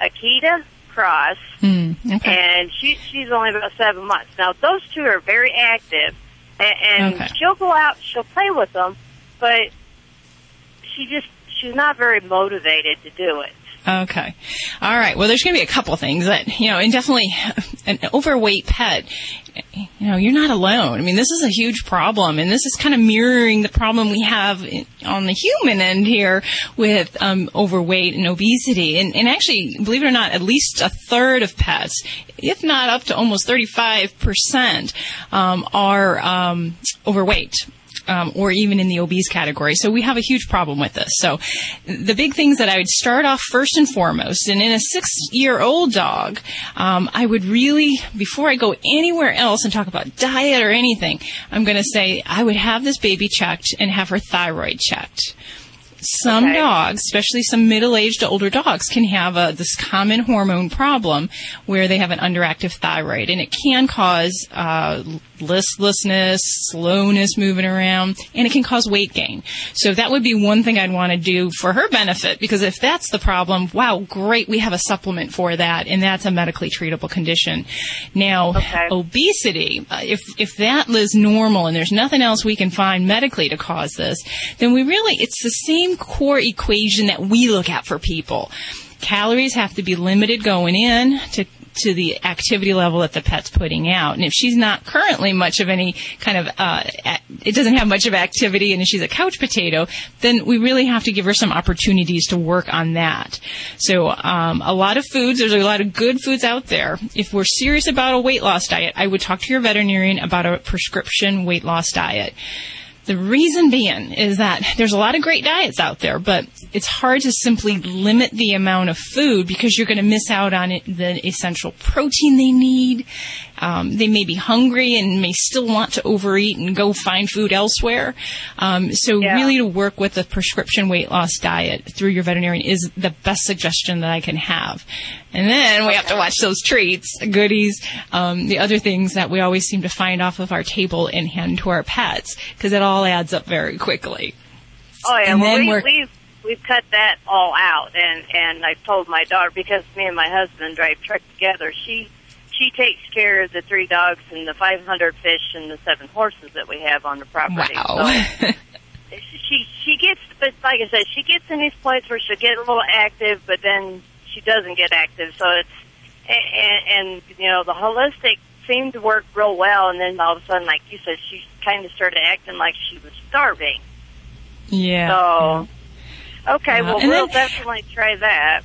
Akita cross, Hmm. Okay. and she she's only about seven months. Now those two are very active, and, and Okay. she'll go out, she'll play with them, but she just she's not very motivated to do it. Okay. All right. Well, there's going to be a couple things that, you know, and definitely an overweight pet, you know, you're not alone. I mean, this is a huge problem, and this is kind of mirroring the problem we have on the human end here with um, overweight and obesity. And, and actually, believe it or not, at least a third of pets, if not up to almost 35%, um, are um, overweight um, or even in the obese category. So we have a huge problem with this. So the big things that I would start off first and foremost, and in a six-year-old dog, um, I would really, before I go anywhere else and talk about diet or anything, I'm going to say I would have this baby checked and have her thyroid checked. Some dogs, especially some middle-aged to older dogs, can have a, this common hormone problem where they have an underactive thyroid, and it can cause uh, listlessness, slowness moving around, and it can cause weight gain. So that would be one thing I'd want to do for her benefit, because if that's the problem, wow, great, we have a supplement for that, and that's a medically treatable condition. Now, obesity, uh, if if that is normal and there's nothing else we can find medically to cause this, then we really it's the same core equation that we look at for people. Calories have to be limited going in to to the activity level that the pet's putting out. And if she's not currently much of any kind of, uh, it doesn't have much of activity and she's a couch potato, then we really have to give her some opportunities to work on that. So, um, a lot of foods, there's a lot of good foods out there. If we're serious about a weight loss diet, I would talk to your veterinarian about a prescription weight loss diet. The reason being is that there's a lot of great diets out there, but it's hard to simply limit the amount of food because you're going to miss out on it, the essential protein they need. Um, they may be hungry and may still want to overeat and go find food elsewhere. Um, so really to work with a prescription weight loss diet through your veterinarian is the best suggestion that I can have. And then we have to watch those treats, goodies, um, the other things that we always seem to find off of our table and hand to our pets because it all adds up very quickly. Oh yeah, And well then we, we're- we've we've cut that all out, and and I told my daughter because me and my husband drive truck together. She she takes care of the three dogs and the 500 fish and the seven horses that we have on the property. Wow. So she she gets, but like I said, she gets in these points where she'll get a little active, but then she doesn't get active. So it's and, and you know the holistic seemed to work real well, and then all of a sudden, like you said, she kind of started acting like she was starving. Yeah. So, okay, Yeah. well, we'll then- definitely try that.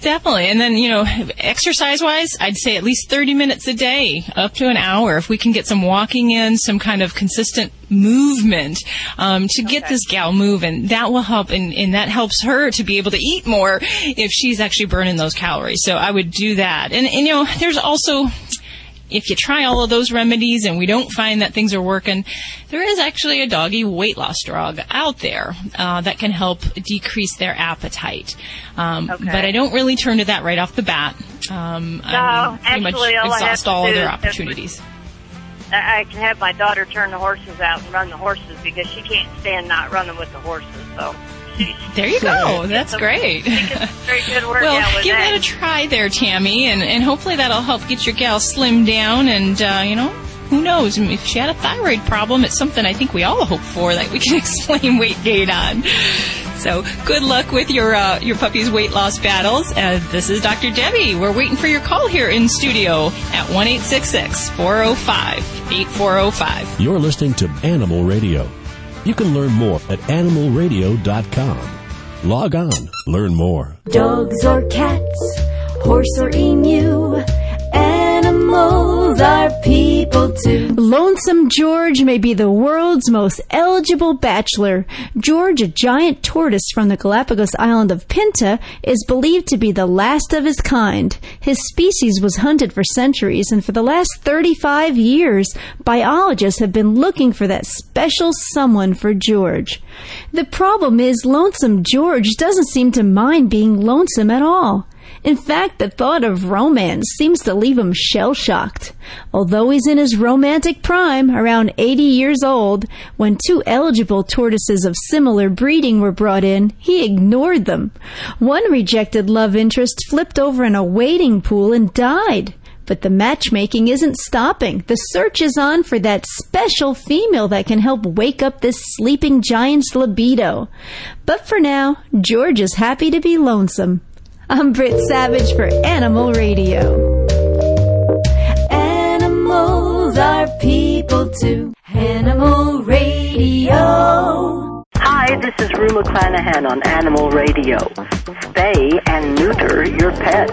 Definitely. And then, you know, exercise wise, I'd say at least 30 minutes a day, up to an hour. If we can get some walking in, some kind of consistent movement, um, to get this gal moving, that will help. And, and that helps her to be able to eat more if she's actually burning those calories. So I would do that. And, and you know, there's also, if you try all of those remedies and we don't find that things are working, there is actually a doggy weight loss drug out there uh, that can help decrease their appetite. Um, Okay. But I don't really turn to that right off the bat. Um, No, I pretty much actually, all exhaust all other opportunities. I I can have my daughter turn the horses out and run the horses because she can't stand not running with the horses. So There you go. That's great. very good workout Well, give that. that a try there, Tammy, and, and hopefully that'll help get your gal slimmed down. And uh, you know, who knows? If she had a thyroid problem, it's something I think we all hope for that we can explain weight gain on. So good luck with your uh, your puppy's weight loss battles. Uh, this is Dr. Debbie. We're waiting for your call here in studio at one eight six six four zero five eight four zero five. You're listening to Animal Radio. You can learn more at animalradio.com. Log on, learn more. Dogs or cats, horse or emu, Animals are people too. Lonesome George may be the world's most eligible bachelor. George, a giant tortoise from the Galapagos island of Pinta, is believed to be the last of his kind. His species was hunted for centuries, and for the last 35 years, biologists have been looking for that special someone for George. The problem is, Lonesome George doesn't seem to mind being lonesome at all. In fact, the thought of romance seems to leave him shell shocked. Although he's in his romantic prime, around 80 years old, when two eligible tortoises of similar breeding were brought in, he ignored them. One rejected love interest flipped over in a wading pool and died. But the matchmaking isn't stopping. The search is on for that special female that can help wake up this sleeping giant's libido. But for now, George is happy to be lonesome. I'm Britt Savage for Animal Radio. Animals are people too. Animal Radio. Hi, this is Rue McClanahan on Animal Radio. Spay and neuter your pets.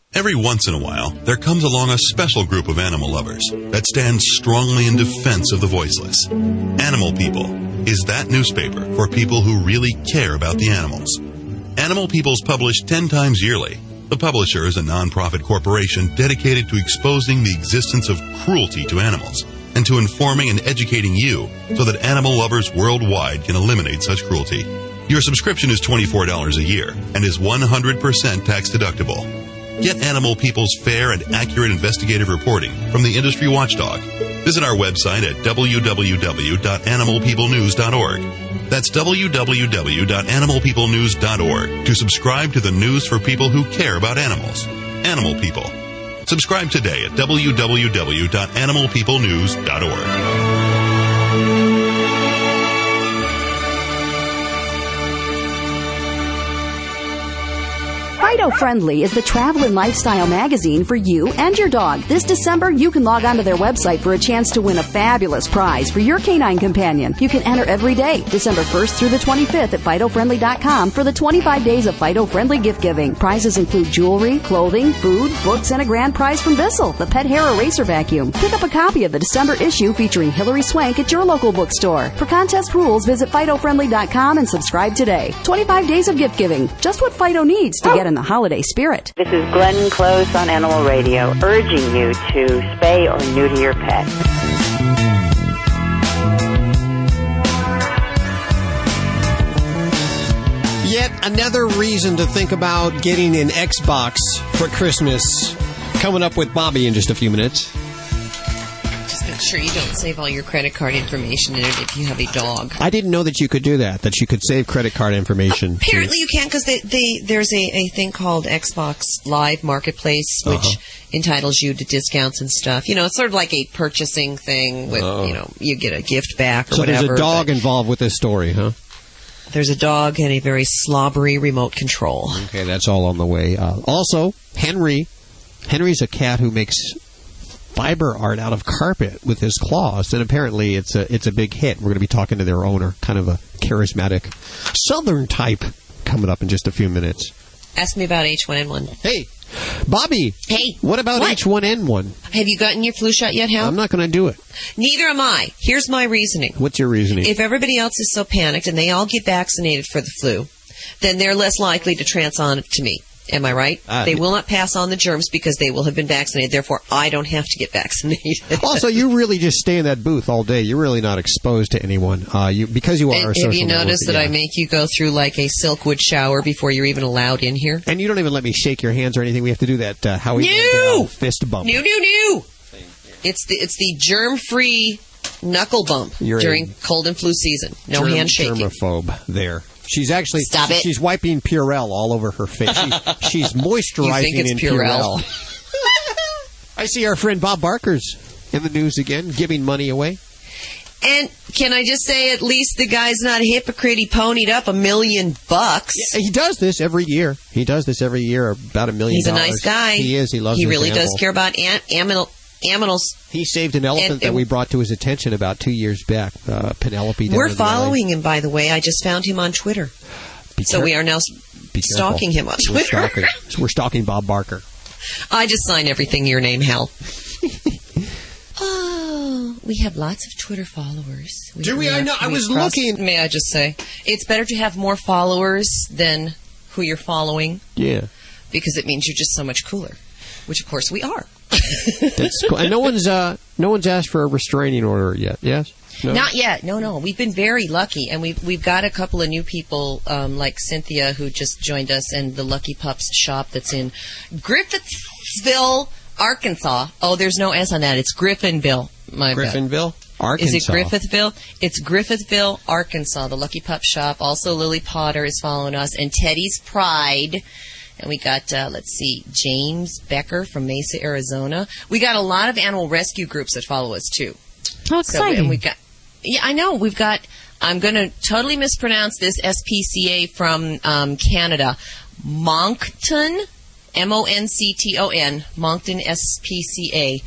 Every once in a while, there comes along a special group of animal lovers that stands strongly in defense of the voiceless. Animal People is that newspaper for people who really care about the animals. Animal People's published 10 times yearly. The publisher is a nonprofit corporation dedicated to exposing the existence of cruelty to animals and to informing and educating you so that animal lovers worldwide can eliminate such cruelty. Your subscription is $24 a year and is 100% tax deductible. Get Animal People's fair and accurate investigative reporting from the industry watchdog. Visit our website at www.animalpeoplenews.org. That's www.animalpeoplenews.org to subscribe to the news for people who care about animals. Animal People. Subscribe today at www.animalpeoplenews.org. Fido Friendly is the travel and lifestyle magazine for you and your dog. This December, you can log on to their website for a chance to win a fabulous prize for your canine companion. You can enter every day, December 1st through the 25th at FidoFriendly.com for the 25 days of Fido Friendly gift giving. Prizes include jewelry, clothing, food, books, and a grand prize from Bissell, the pet hair eraser vacuum. Pick up a copy of the December issue featuring Hilary Swank at your local bookstore. For contest rules, visit FidoFriendly.com and subscribe today. 25 days of gift giving. Just what Fido needs to get in the holiday spirit. This is Glenn Close on Animal Radio, urging you to spay or neuter your pet. Yet another reason to think about getting an Xbox for Christmas. Coming up with Bobby in just a few minutes. Just make sure you don't save all your credit card information in it if you have a dog. I didn't know that you could do that, that you could save credit card information. Apparently, you can because they, they, there's a, a thing called Xbox Live Marketplace, which Uh-huh. entitles you to discounts and stuff. You know, it's sort of like a purchasing thing with Oh. you know you get a gift back or So whatever. there's a dog involved with this story, huh? There's a dog and a very slobbery remote control. Okay, that's all on the way. Uh, also, Henry. Henry's a cat who makes fiber art out of carpet with his claws, and apparently it's a it's a big hit. We're going to be talking to their owner, kind of a charismatic Southern type, coming up in just a few minutes. Ask me about H1N1. Hey, Bobby. Hey, what about H1N1? Have you gotten your flu shot yet, Hal? I'm not going to do it. Neither am I. Here's my reasoning. What's your reasoning? If everybody else is so panicked and they all get vaccinated for the flu, then they're less likely to trans on it to me. Am I right? Uh, they will not pass on the germs because they will have been vaccinated. Therefore, I don't have to get vaccinated. also, you really just stay in that booth all day. You're really not exposed to anyone. Uh, you because you are a And social have you noticed that network, I make you go through like a silkwood shower before you're even allowed in here? And you don't even let me shake your hands or anything. We have to do that uh, Howie No! Fist bump. New, new, new. It's the it's the germ-free knuckle bump You're during cold and flu season. No Germ- handshaking. Germaphobe there. She's actually Stop it. She's wiping Purell all over her face. She, she's moisturizing You think it's in Purell? Purell. I see our friend Bob Barker's in the news again, giving money away. And can I just say, at least the guy's not a hypocrite. He ponied up a million bucks. He does this every year. He does this every year, about a million. He's a nice guy. He is. He loves. He really does care about an- aminal- aminals. He saved an elephant And- that we brought to his attention about two years back. Uh, Penelope. We're in the alley. following him, by the way. I just found him on Twitter. Be so care- we are now s- be careful. stalking him on We're Twitter. stalking. We're stalking Bob Barker. I just sign everything your name, Hal. oh, we have lots of Twitter followers. Do we? I know. I was crossed- looking- May I just say, it's better to have more followers than who you're following Yeah, because it means you're just so much cooler, which of course we are. that's cool. And no one's uh, no one's asked for a restraining order yet. Yes. No? Not yet. No, no. We've been very lucky, and we've we've got a couple of new people um, like Cynthia who just joined us, and the Lucky Pups shop that's in Griffithsville, Arkansas. Oh, there's no S on that. It's Griffinville. My bad. Griffinville, Arkansas. Is it Griffithville? It's Griffithville, Arkansas, the Lucky Pup Shop. Also, Lily Potter is following us, and Teddy's Pride. And we got, uh, let's see, James Becker from Mesa, Arizona. We got a lot of animal rescue groups that follow us, too. How So, exciting. and we've got, yeah, I know. We've got, I'm going to totally mispronounce this SPCA from um, Canada. Moncton, M O N C T O N, Moncton SPCA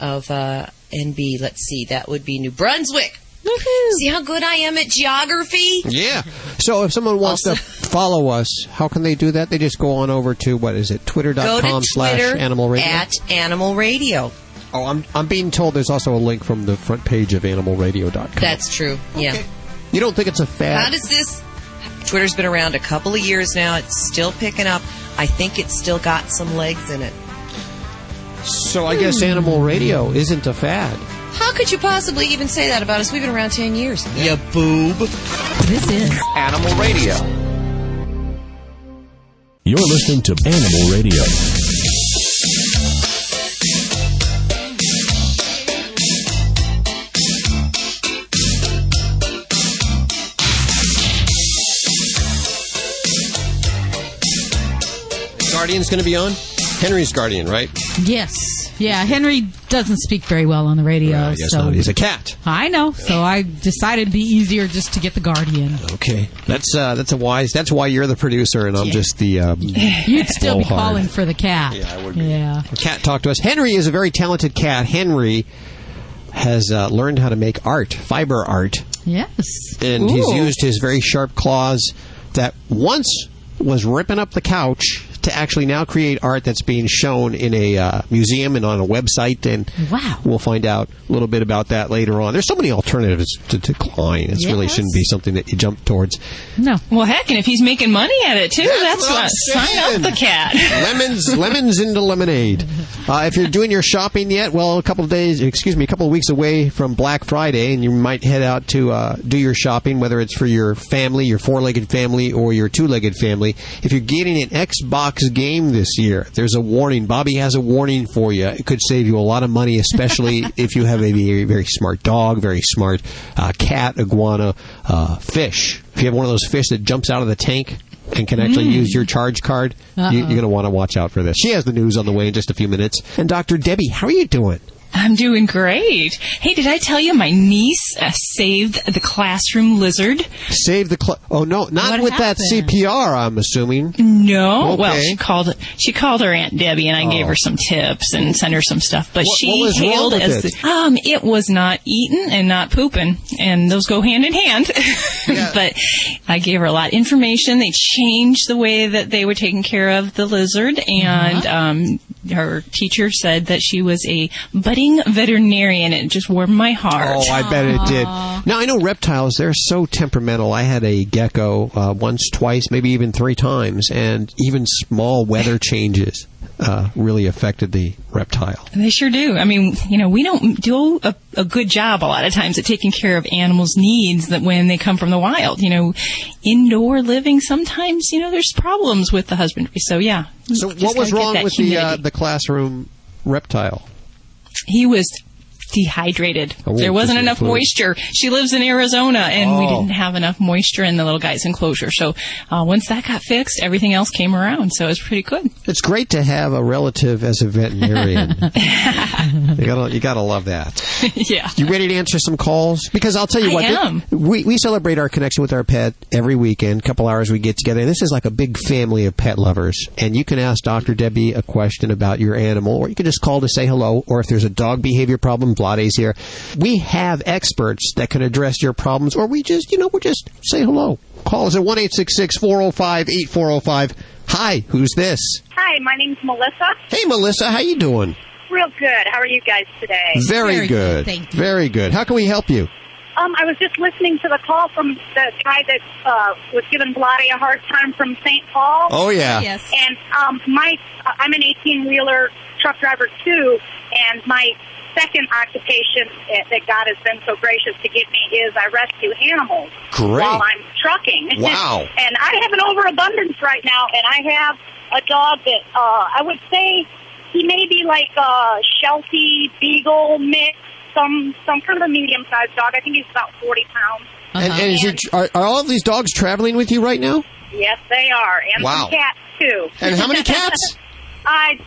of uh, NB. Let's see, that would be New Brunswick. Mm-hmm. See how good I am at geography? Yeah. So if someone wants to follow us, how can they do that? They just go on over to what is it? Twitter.com to slash Twitter animal radio. at Animal Radio. oh, I'm I'm being told there's also a link from the front page of animalradio.com. That's true. Yeah. You don't think it's a fad? How does this? Twitter's been around a couple of years now. It's still picking up. I think it's still got some legs in it. so I guess hmm. animal radio isn't a fad. How could you possibly even say that about us? We've been around 10 years. Yeah, boob. This is Animal Radio. You're listening to Animal Radio. Guardian's going to be on. Henry's Guardian, right? yes, yeah. Henry doesn't speak very well on the radio, guess so not. He's a cat. I know. So I decided it'd be easier just to get the Guardian. Okay, that's uh, that's a wise. That's why you're the producer and I'm just the. Um, You'd still be calling for the cat. Yeah, I would Yeah. cat talk to us. Henry is a very talented cat. Henry has uh, learned how to make art, fiber art, Yes. and he's used his very sharp claws that once was ripping up the couch to actually now create art that's being shown in a uh, museum and on a website. And wow, we'll find out a little bit about that later on. There's so many alternatives to declaw. It really shouldn't be something that you jump towards. No. Well, heck, and if he's making money at it too, that's, what I'm what. Sign up the cat. lemons, lemons into lemonade. Uh, if you're doing your shopping yet, well, a couple of days, excuse me, a couple of weeks away from Black Friday, and you might head out to uh, do your shopping, whether it's for your family, your four-legged family, or your two-legged family. If you're getting an Xbox game this year, there's a warning. Bobby has a warning for you. It could save you a lot of money, especially if you have a very, very smart dog, very smart uh, cat, iguana, uh, fish. If you have one of those fish that jumps out of the tank and can actually Mm. use your charge card, you, you're going to want to watch out for this. She has the news on the way in just a few minutes. And Dr. Debbie, how are you doing? I'm doing great. Hey, did I tell you my niece uh, saved the classroom lizard? Save the cl- Oh no, not What with happened? that CPR. I'm assuming. No. Well, she called she called her aunt Debbie, and I gave her some tips and sent her some stuff. But What- she what hailed as it? the, um, it was not eating and not pooping, and those go hand in hand. but I gave her a lot of information. They changed the way that they were taking care of the lizard, and um, her teacher said that she was a budding veterinarian. It just warmed my heart. Oh, I bet it did. Now I know reptiles; they're so temperamental. I had a gecko uh, once, twice, maybe even three times, and even small weather changes uh, really affected the reptile. They sure do. I mean, you know, we don't do a, a good job a lot of times at taking care of animals' needs that when they come from the wild. You know, indoor living sometimes, you know, there's problems with the husbandry. So yeah. So, what was wrong with the uh, the classroom reptile? He was dehydrated. Oh, there wasn't enough moisture. She lives in Arizona, and we Oh. didn't have enough moisture in the little guy's enclosure. So uh, once that got fixed, everything else came around. So it was pretty good. It's great to have a relative as a veterinarian. you gotta, you gotta love that. yeah. You ready to answer some calls? Because I'll tell you I what, am. we we celebrate our connection with our pet every weekend. Couple hours we get together. And this is like a big family of pet lovers, and you can ask Dr. Debbie a question about your animal, or you can just call to say hello. Or if there's a dog behavior problem, Vlade's here. We have experts that can address your problems, or we just, you know, we just say hello. Call us at one eight six six four zero five eight four zero five. Hi, who's this? Hi, my name's Melissa. Hey, Melissa, how you doing? Real good. How are you guys today? Very, good. Thank you. Very good. How can we help you? Um, I was just listening to the call from the guy that uh, was giving Vlade a hard time from St. Paul. Oh, yeah. Yes. And um, my, I'm an 18 wheeler truck driver too, and my second occupation that that God has been so gracious to give me is I rescue animals Great. while I'm trucking. Wow. and I have an overabundance right now, and I have a dog that uh, I would say he may be like a Sheltie Beagle mix, some some kind of a medium sized dog. I think he's about 40 pounds. And, and is it, are, are all of these dogs traveling with you right now? Yes, they are, and Wow. some cats too. And how many cats? I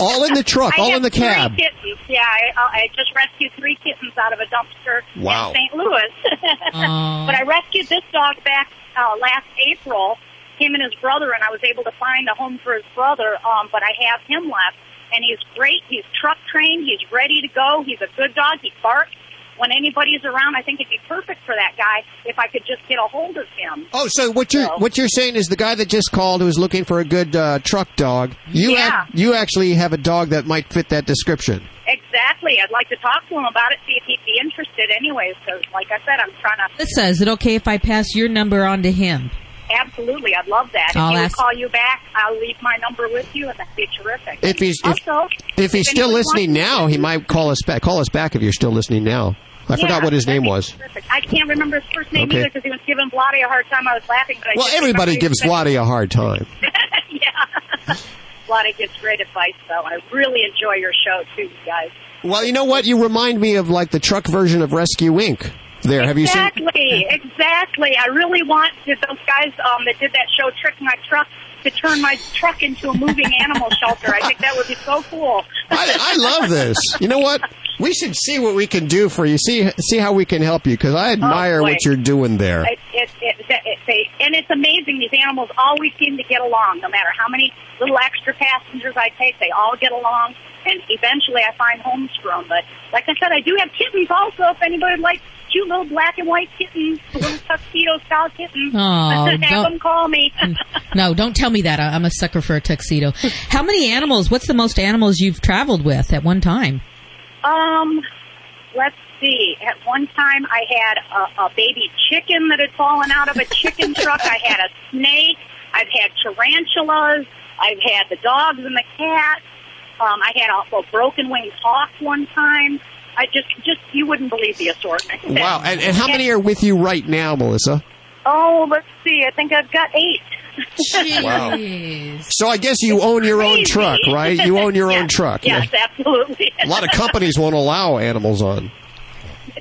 All in the truck, I all have in the three cab. kittens. Yeah, I, uh, I just rescued three kittens out of a dumpster Wow. in St. Louis. Aw. but I rescued this dog back uh, last April. Him and his brother, and I was able to find a home for his brother. Um, but I have him left, and he's great. He's truck trained. He's ready to go. He's a good dog. He barks when anybody's around. I think it'd be perfect for that guy if I could just get a hold of him. Oh, so what you're what you're saying is the guy that just called who's looking for a good uh, truck dog. You Yeah. ac- you actually have a dog that might fit that description. Exactly. I'd like to talk to him about it, see if he'd be interested anyways, because like I said, I'm trying to... Melissa, is it okay if I pass your number on to him? Absolutely. I'd love that. I'll if he would ask- call you back, I'll leave my number with you, and that'd be terrific. If he's if, also, if he's still listening wants- now, he might call us back. Call us back if you're still listening now. I Yeah, forgot what his name was. Terrific. I can't remember his first name Okay. either because he was giving Vlade a hard time. I was laughing, but I Well, everybody gives he was- Vlade a hard time. yeah. Vlade gives great advice, though. I really enjoy your show too, you guys. Well, you know what? You remind me of like the truck version of Rescue Ink. There, have you seen? Exactly, exactly. I really want those guys um, that did that show, Trick My Truck, to turn my truck into a moving animal shelter. I think that would be so cool. I, I love this. You know what? We should see what we can do for you. See see how we can help you because I admire Oh, what you're doing there. It, it, it, it, they, and it's amazing. These animals always seem to get along, no matter how many little extra passengers I take. They all get along, and eventually I find homes for them. But like I said, I do have kittens also. If anybody would like cute little black and white kittens, little tuxedo style kittens, Oh, have don't- them call me. No, don't tell me that. I- I'm a sucker for a tuxedo. How many animals? What's the most animals you've traveled with at one time? Um, let's see. At one time, I had a, a baby chicken that had fallen out of a chicken truck. I had a snake. I've had tarantulas. I've had the dogs and the cats. Um, I had a, a broken winged hawk one time. I just, just you wouldn't believe the assortment. Wow. And, and how many are with you right now, Melissa? Oh, let's see. I think I've got eight. Wow. So I guess you own your own truck, right? You own your own truck. Yes, absolutely. A lot of companies won't allow animals on.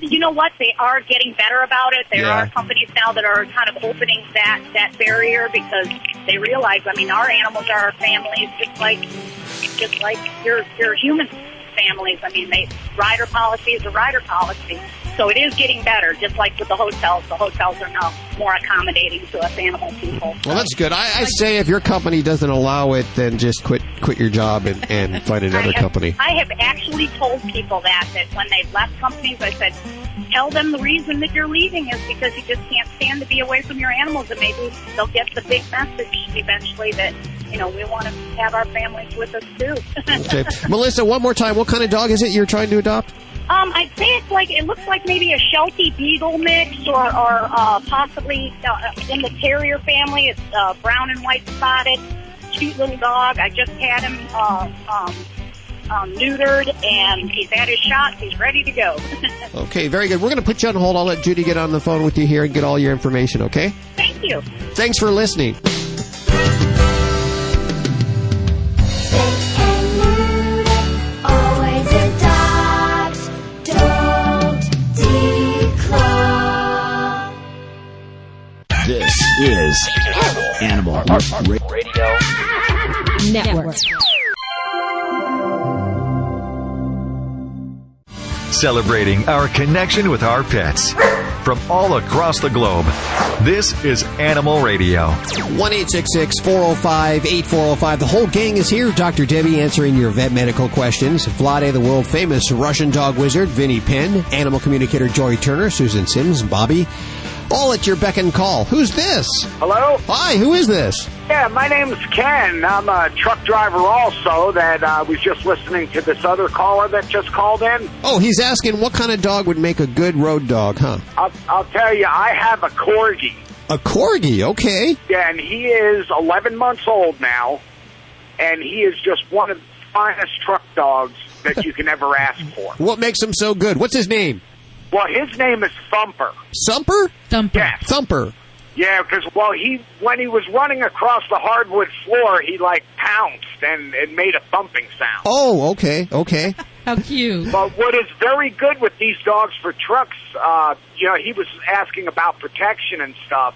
you know what? They are getting better about it. There Yeah. are companies now that are kind of opening that that barrier because they realize. I mean, our animals are our families, just like just like your your human families. I mean, they rider policy is a rider policy. So it is getting better, just like with the hotels. The hotels are now more accommodating to us animal people. Well, that's good. I, I say if your company doesn't allow it, then just quit quit your job and, and find another I have, company. I have actually told people that that when they've left companies, I said, tell them the reason that you're leaving is because you just can't stand to be away from your animals, and maybe they'll get the big message eventually that you know we want to have our families with us too. Okay. Melissa, one more time. What kind of dog is it you're trying to adopt? Um, I'd say it's like it looks like maybe a Sheltie Beagle mix, or or uh, possibly uh, in the terrier family. It's uh, brown and white spotted, cute little dog. I just had him uh, um, um, neutered, and he's had his shots. He's ready to go. Okay, very good. We're going to put you on hold. I'll let Judy get on the phone with you here and get all your information, okay? Thank you. Thanks for listening. This is Animal Radio Network. Celebrating our connection with our pets from all across the globe this is Animal Radio. 1 405 8405. The whole gang is here. Dr. Debbie answering your vet medical questions. Vlade, the world famous Russian dog wizard, Vinny Penn, animal communicator Joy Turner, Susan Sims, Bobby. All at your beck and call. Who's this? Hello? Hi, who is this? Yeah, my name's Ken. I'm a truck driver also that uh, was just listening to this other caller that just called in. Oh, he's asking what kind of dog would make a good road dog, huh? I'll, I'll tell you, I have a Corgi. A corgi, okay. Yeah, and he is 11 months old now, and he is just one of the finest truck dogs that you can ever ask for. What makes him so good? What's his name? Well, his name is Thumper. Thumper? Thumper. Yes. Thumper. Yeah, because well, he when he was running across the hardwood floor, he like pounced and it made a thumping sound. Oh, okay, okay. How cute. But what is very good with these dogs for trucks, uh, you know, he was asking about protection and stuff.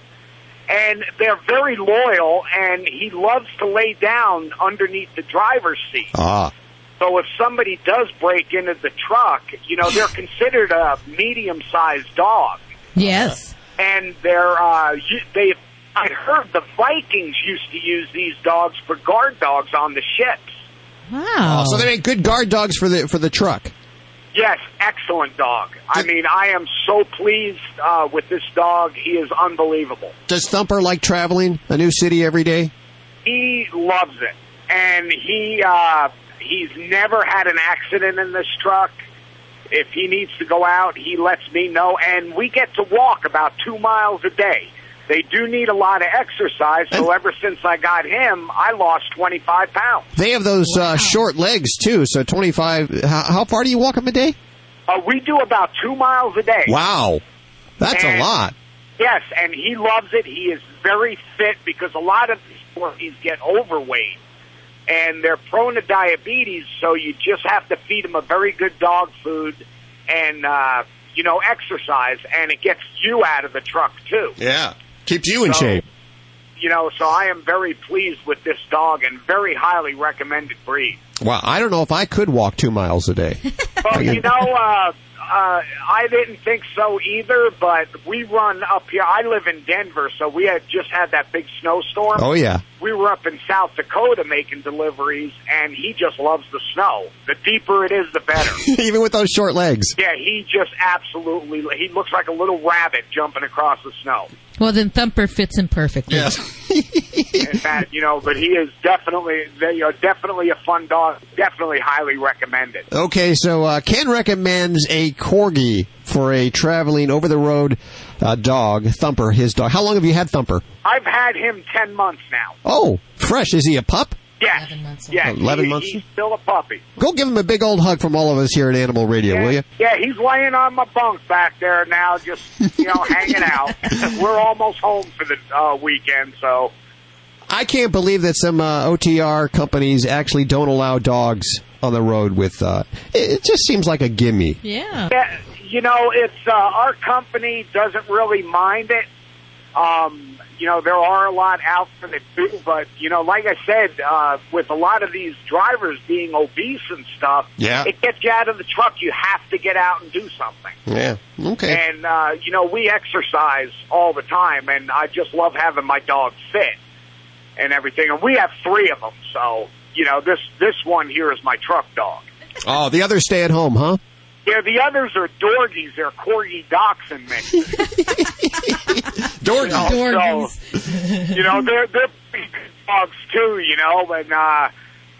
And they're very loyal, and he loves to lay down underneath the driver's seat. Ah. So if somebody does break into the truck, you know, they're considered a medium-sized dog. Yes. And they're, uh, they, I heard the Vikings used to use these dogs for guard dogs on the ships. Wow. Oh, so they make good guard dogs for the for the truck. Yes, excellent dog. I mean, I am so pleased uh, with this dog. He is unbelievable. Does Thumper like traveling a new city every day? He loves it, and he uh, he's never had an accident in this truck. If he needs to go out, he lets me know, and we get to walk about two miles a day. They do need a lot of exercise, so ever since I got him, I lost 25 pounds. They have those uh, short legs too. So twenty five. How, how far do you walk them a day? Uh, we do about two miles a day. Wow, that's a lot. Yes, and he loves it. He is very fit because a lot of these corgis get overweight and they're prone to diabetes, so you just have to feed them a very good dog food and, uh, you know, exercise, and it gets you out of the truck, too. Yeah, keeps you in So- shape. You know, so I am very pleased with this dog and very highly recommended breed. Wow, I don't know if I could walk two miles a day. Well, you know, uh, uh, I didn't think so either, but we run up here. I live in Denver, so we had just had that big snowstorm. Oh yeah. We were up in South Dakota making deliveries, and he just loves the snow. The deeper it is, the better. Even with those short legs. yeah, he just absolutely, he looks like a little rabbit jumping across the snow. Well, then Thumper fits in perfectly. and that, you know, but he is definitely, they are definitely a fun dog. Definitely highly recommended. Okay, so uh, Ken recommends a corgi for a traveling over the road uh, dog, Thumper, his dog. How long have you had Thumper? I've had him 10 months now. Oh, fresh. Is he a pup? Yes. Yes. 11 he- months? He's still a puppy. Go give him a big old hug from all of us here at Animal Radio, will you? Yeah, he's laying on my bunk back there now, just, you know, hanging out. We're almost home for the uh, weekend, so. I can't believe that some uh, OTR companies actually don't allow dogs on the road with. Uh, it, it just seems like a gimme. Yeah. Yeah, you know, it's uh, our company doesn't really mind it. Um, you know, there are a lot out there that do, but you know, like I said, uh, with a lot of these drivers being obese and stuff, Yeah. it gets you out of the truck. You have to get out and do something. Yeah. Okay. And uh, you know, we exercise all the time, and I just love having my dog fit and everything. And we have three of them, so you know, this this one here is my truck dog. Oh, the others stay at home, huh? Yeah, the others are Dorgies. They're Corgi Dachshund mixes. Dorgies. You know, so, you know, they're they're pretty good dogs too. You know, and uh,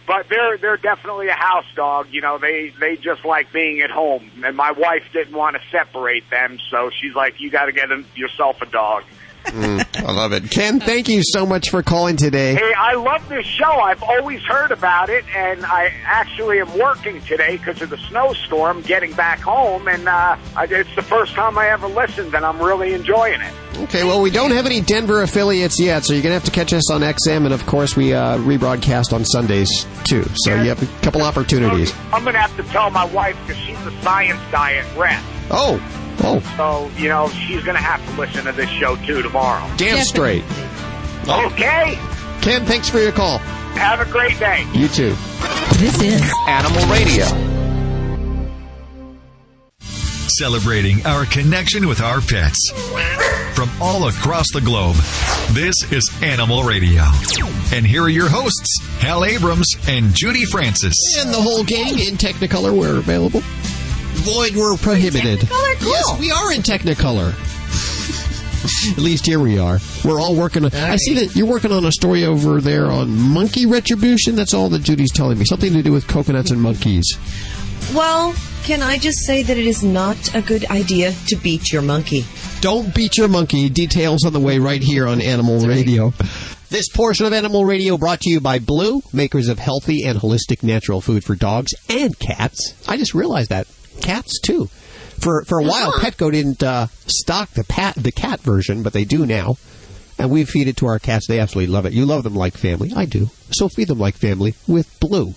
but they're they're definitely a house dog. You know, they they just like being at home. And my wife didn't want to separate them, so she's like, "You got to get a, yourself a dog." Mm, I love it. Ken, thank you so much for calling today. Hey, I love this show. I've always heard about it, and I actually am working today because of the snowstorm, getting back home, and uh, it's the first time I ever listened, and I'm really enjoying it. Okay, well, we don't have any Denver affiliates yet, so you're going to have to catch us on XM, and of course, we uh, rebroadcast on Sundays too. So you have a couple opportunities. I'm going to have to tell my wife because she's a science diet rep. Oh, Oh. So, you know, she's going to have to listen to this show too tomorrow. Damn straight. Okay. Ken, thanks for your call. Have a great day. You too. This is Animal Radio. Celebrating our connection with our pets. From all across the globe, this is Animal Radio. And here are your hosts, Hal Abrams and Judy Francis. And the whole gang in Technicolor where available. Void were prohibited. Technicolor? Cool. Yes, we are in Technicolor. At least here we are. We're all working on. I see that you're working on a story over there on monkey retribution. That's all that Judy's telling me. Something to do with coconuts and monkeys. Well, can I just say that it is not a good idea to beat your monkey? Don't beat your monkey. Details on the way right here on Animal Radio. This portion of Animal Radio brought to you by Blue, makers of healthy and holistic natural food for dogs and cats. I just realized that. Cats, too. For for a while, Petco didn't uh, stock the pat the cat version, but they do now, and we feed it to our cats. They absolutely love it. You love them like family. I do. So feed them like family with Blue.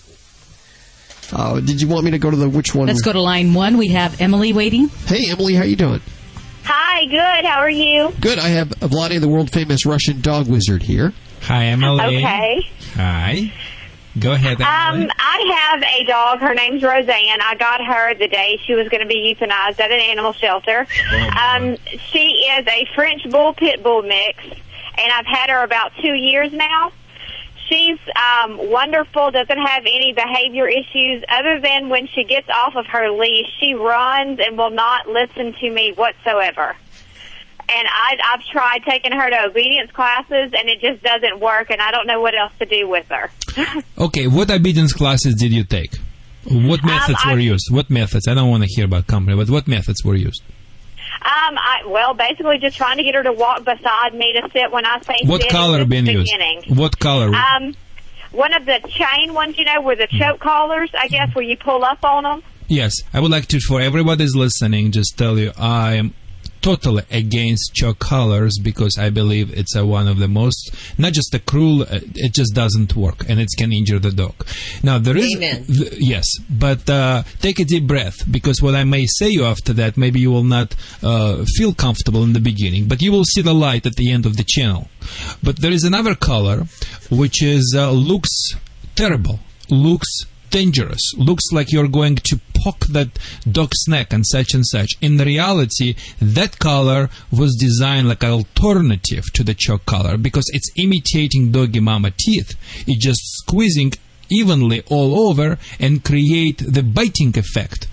Uh, did you want me to go to the which one? Let's go to line one. We have Emily waiting. Hey, Emily, how you doing? Hi, good. How are you? Good. I have Vlade, the world famous Russian dog wizard here. Hi, Emily. Okay. Hi. Go ahead, Emily. Um, I have a dog. Her name's Roseanne. I got her the day she was going to be euthanized at an animal shelter. um, she is a French bull pit bull mix, and I've had her about two years now. She's um, wonderful. Doesn't have any behavior issues other than when she gets off of her leash, she runs and will not listen to me whatsoever. And I, I've tried taking her to obedience classes, and it just doesn't work. And I don't know what else to do with her. Okay, what obedience classes did you take? What methods I- were used? What methods? I don't want to hear about company, but what methods were used? Um, I well, basically just trying to get her to walk beside me to sit when I say sit. What sit color in the been used? beginning. What color? Um, one of the chain ones, you know, where the choke collars, I guess, where you pull up on them. Yes, I would like to, for everybody's listening, just tell you I am totally against choke colors because I believe it's a, one of the most, not just a cruel, uh, it just doesn't work and it can injure the dog. Now, there is, th- yes, but uh, take a deep breath because what I may say you after that, maybe you will not uh, feel comfortable in the beginning, but you will see the light at the end of the channel. But there is another color which is uh, looks terrible, looks dangerous, looks like you're going to poke that dog's neck and such and such. In reality, that color was designed like an alternative to the choke color because it's imitating doggy mama teeth. It's just squeezing evenly all over and create the biting effect.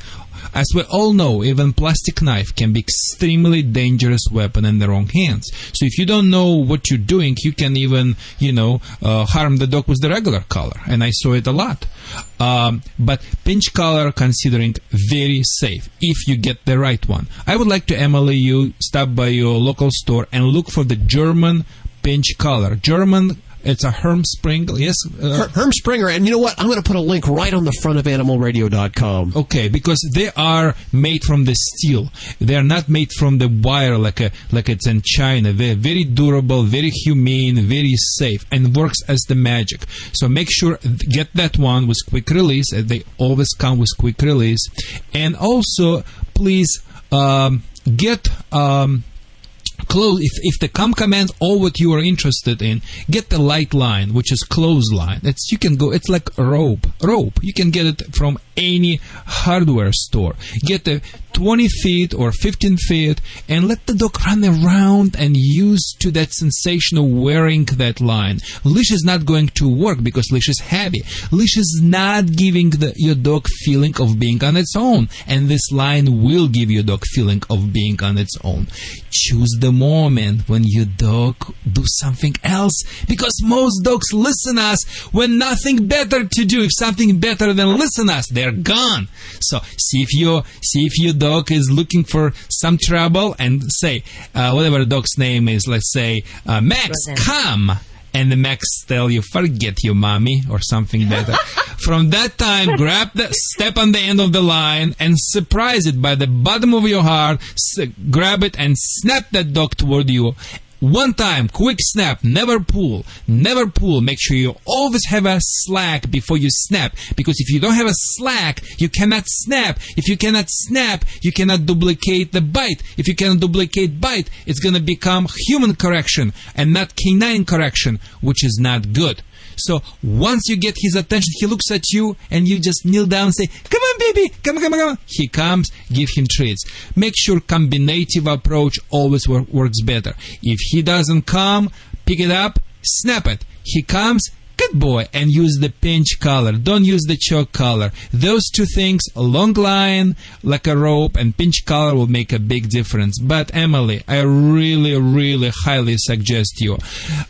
As we all know, even plastic knife can be extremely dangerous weapon in the wrong hands. So if you don't know what you're doing, you can even, you know, uh, harm the dog with the regular collar. And I saw it a lot. Um, but pinch collar considering very safe if you get the right one. I would like to Emily you stop by your local store and look for the German pinch collar. German it's a Herm Sprenger, yes? Uh, Herm Sprenger, and you know what? I'm going to put a link right on the front of animalradio.com. Okay, because they are made from the steel. They are not made from the wire like a, like it's in China. They're very durable, very humane, very safe, and works as the magic. So make sure get that one with quick release. Uh, They always come with quick release, and also please um, get. Um, close if, if the come command all what you are interested in get the light line which is clothesline it's you can go it's like a rope rope. You can get it from any hardware store. Get the 20 feet or 15 feet and let the dog run around and use to that sensation of wearing that line. Leash is not going to work because leash is heavy. Leash is not giving the, your dog feeling of being on its own. And this line will give your dog feeling of being on its own. Choose the moment when your dog do something else. Because most dogs listen us when nothing better to do. If something better than listen us they're gone so see if your see if your dog is looking for some trouble and say uh, whatever the dog's name is let's say uh, max come and the Max tell you, forget you, mommy, or something better. From that time, grab the step on the end of the line and surprise it by the bottom of your heart. S- grab it and snap that dog toward you. One time, quick snap, never pull, never pull. Make sure you always have a slack before you snap. Because if you don't have a slack, you cannot snap. If you cannot snap, you cannot duplicate the bite. If you cannot duplicate bite, it's gonna become human correction and not canine correction, which is not good. So once you get his attention, he looks at you and you just kneel down and say, Come on, baby, come come come. He comes, give him treats. Make sure combinative approach always wor- works better. If he doesn't come, pick it up, snap it. He comes, good boy, and use the pinch collar. Don't use the choke collar. Those two things, a long line like a rope and pinch collar will make a big difference. But Emily, I really, really highly suggest you